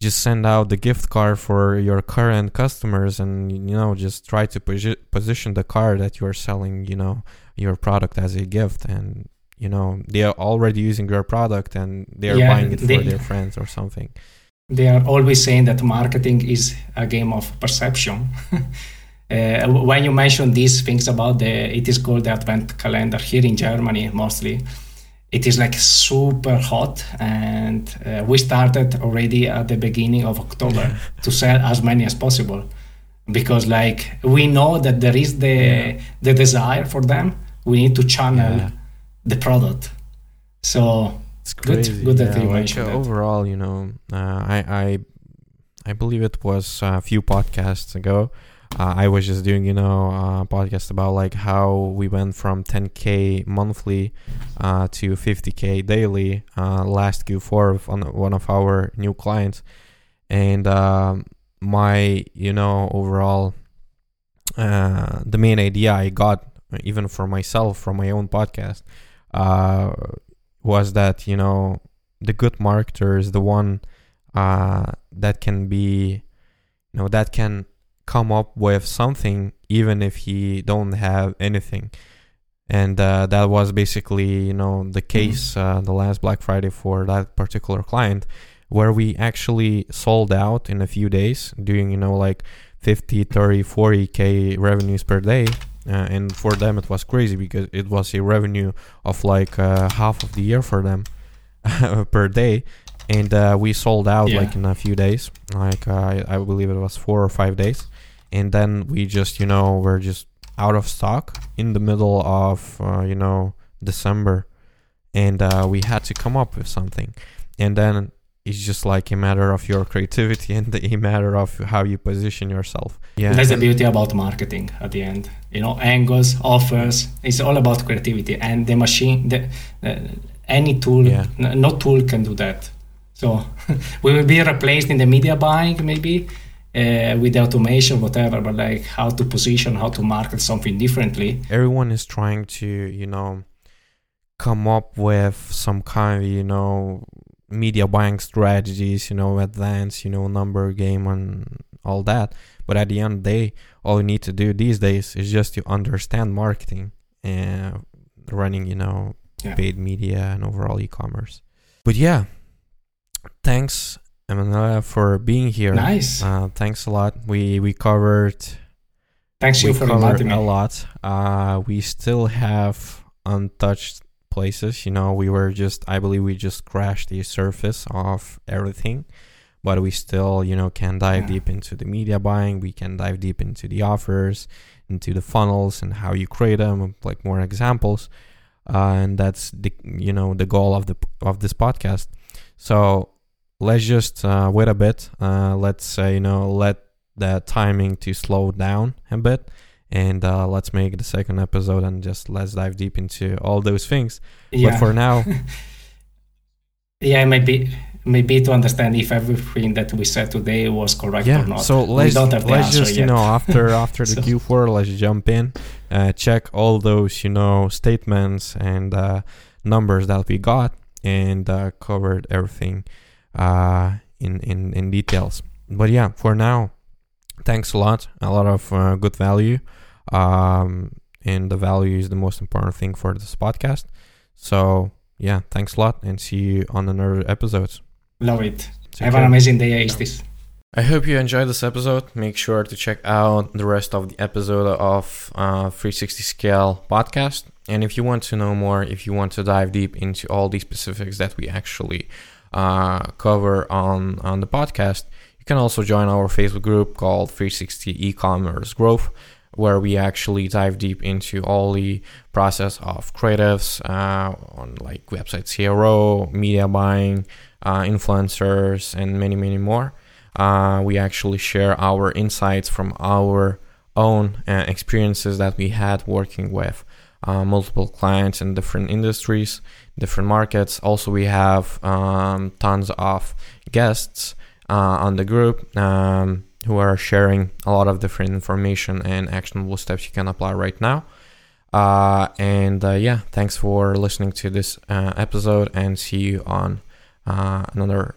just send out the gift card for your current customers, and you know, just try to posi- position the card that you are selling. You know, your product as a gift, and you know they are already using your product and they are yeah, buying it they, for their friends or something they are always saying that marketing is a game of perception uh, when you mention these things about the it is called the advent calendar here in germany mostly it is like super hot and uh, we started already at the beginning of october to sell as many as possible because like we know that there is the yeah. the desire for them we need to channel yeah the product. So it's crazy. good, good that you like, mentioned Overall, you know, uh, I I I believe it was a few podcasts ago. Uh, I was just doing, you know, a podcast about like how we went from 10k monthly uh, to 50k daily uh, last Q4 on one of our new clients, and um, my, you know, overall, uh, the main idea I got even for myself from my own podcast uh, was that you know the good marketer is the one uh, that can be you know that can come up with something even if he don't have anything and uh, that was basically you know the mm-hmm. case mm-hmm. uh, the last black friday for that particular client where we actually sold out in a few days doing you know like 50 30 40k revenues per day and for them it was crazy because it was a revenue of like uh, half of the year for them per day and uh, we sold out yeah. like in a few days like uh, I believe it was four or five days and then we just you know were just out of stock in the middle of uh, you know december and uh, we had to come up with something and then it's just like a matter of your creativity and a matter of how you position yourself. Yeah, that's the beauty about marketing at the end. You know, angles, offers. It's all about creativity, and the machine, the, uh, any tool, yeah. n- no tool can do that. So we will be replaced in the media buying maybe. Uh, with the automation, whatever, but like how to position, how to market something differently. Everyone is trying to, you know, come up with some kind of, you know, media buying strategies, you know, advance, you know, number game and all that. But at the end of the day, all you need to do these days is just to understand marketing and running, you know, yeah. paid media and overall e-commerce. But yeah, thanks, Emanuela, for being here. Nice. Uh, thanks a lot. We we covered. Thanks we you for inviting me. A lot. Uh, we still have untouched places. You know, we were just, I believe we just crashed the surface of everything, but we still, you know, can dive yeah. deep into the media buying. We can dive deep into the offers, into the funnels and how you create them, like more examples. Uh, and that's the, you know, the goal of the of this podcast. So let's just uh, wait a bit. Uh, let's say, you know, let the timing to slow down a bit and uh, let's make the second episode and just let's dive deep into all those things. Yeah. But for now, yeah, maybe maybe to understand if everything that we said today was correct yeah, or not. So let's let's just yet. you know after after the so. Q4, let's jump in, uh, check all those you know statements and uh, numbers that we got, and uh, covered everything uh, in in in details. But yeah, for now, thanks a lot. A lot of uh, good value um, and the value is the most important thing for this podcast. So yeah, thanks a lot, and see you on another episodes. Love it. Take Have care. an amazing day, Aistis. I hope you enjoyed this episode. Make sure to check out the rest of the episode of uh, 360 Scale podcast. And if you want to know more, if you want to dive deep into all the specifics that we actually uh, cover on on the podcast, you can also join our Facebook group called 360 E-commerce Growth where we actually dive deep into all the process of creatives uh, on like website CRO, media buying, uh, influencers, and many, many more. Uh, we actually share our insights from our own uh, experiences that we had working with uh, multiple clients in different industries, different markets. Also, we have um, tons of guests uh, on the group. Um, who are sharing a lot of different information and actionable steps you can apply right now. Uh, and uh, yeah, thanks for listening to this uh, episode and see you on uh, another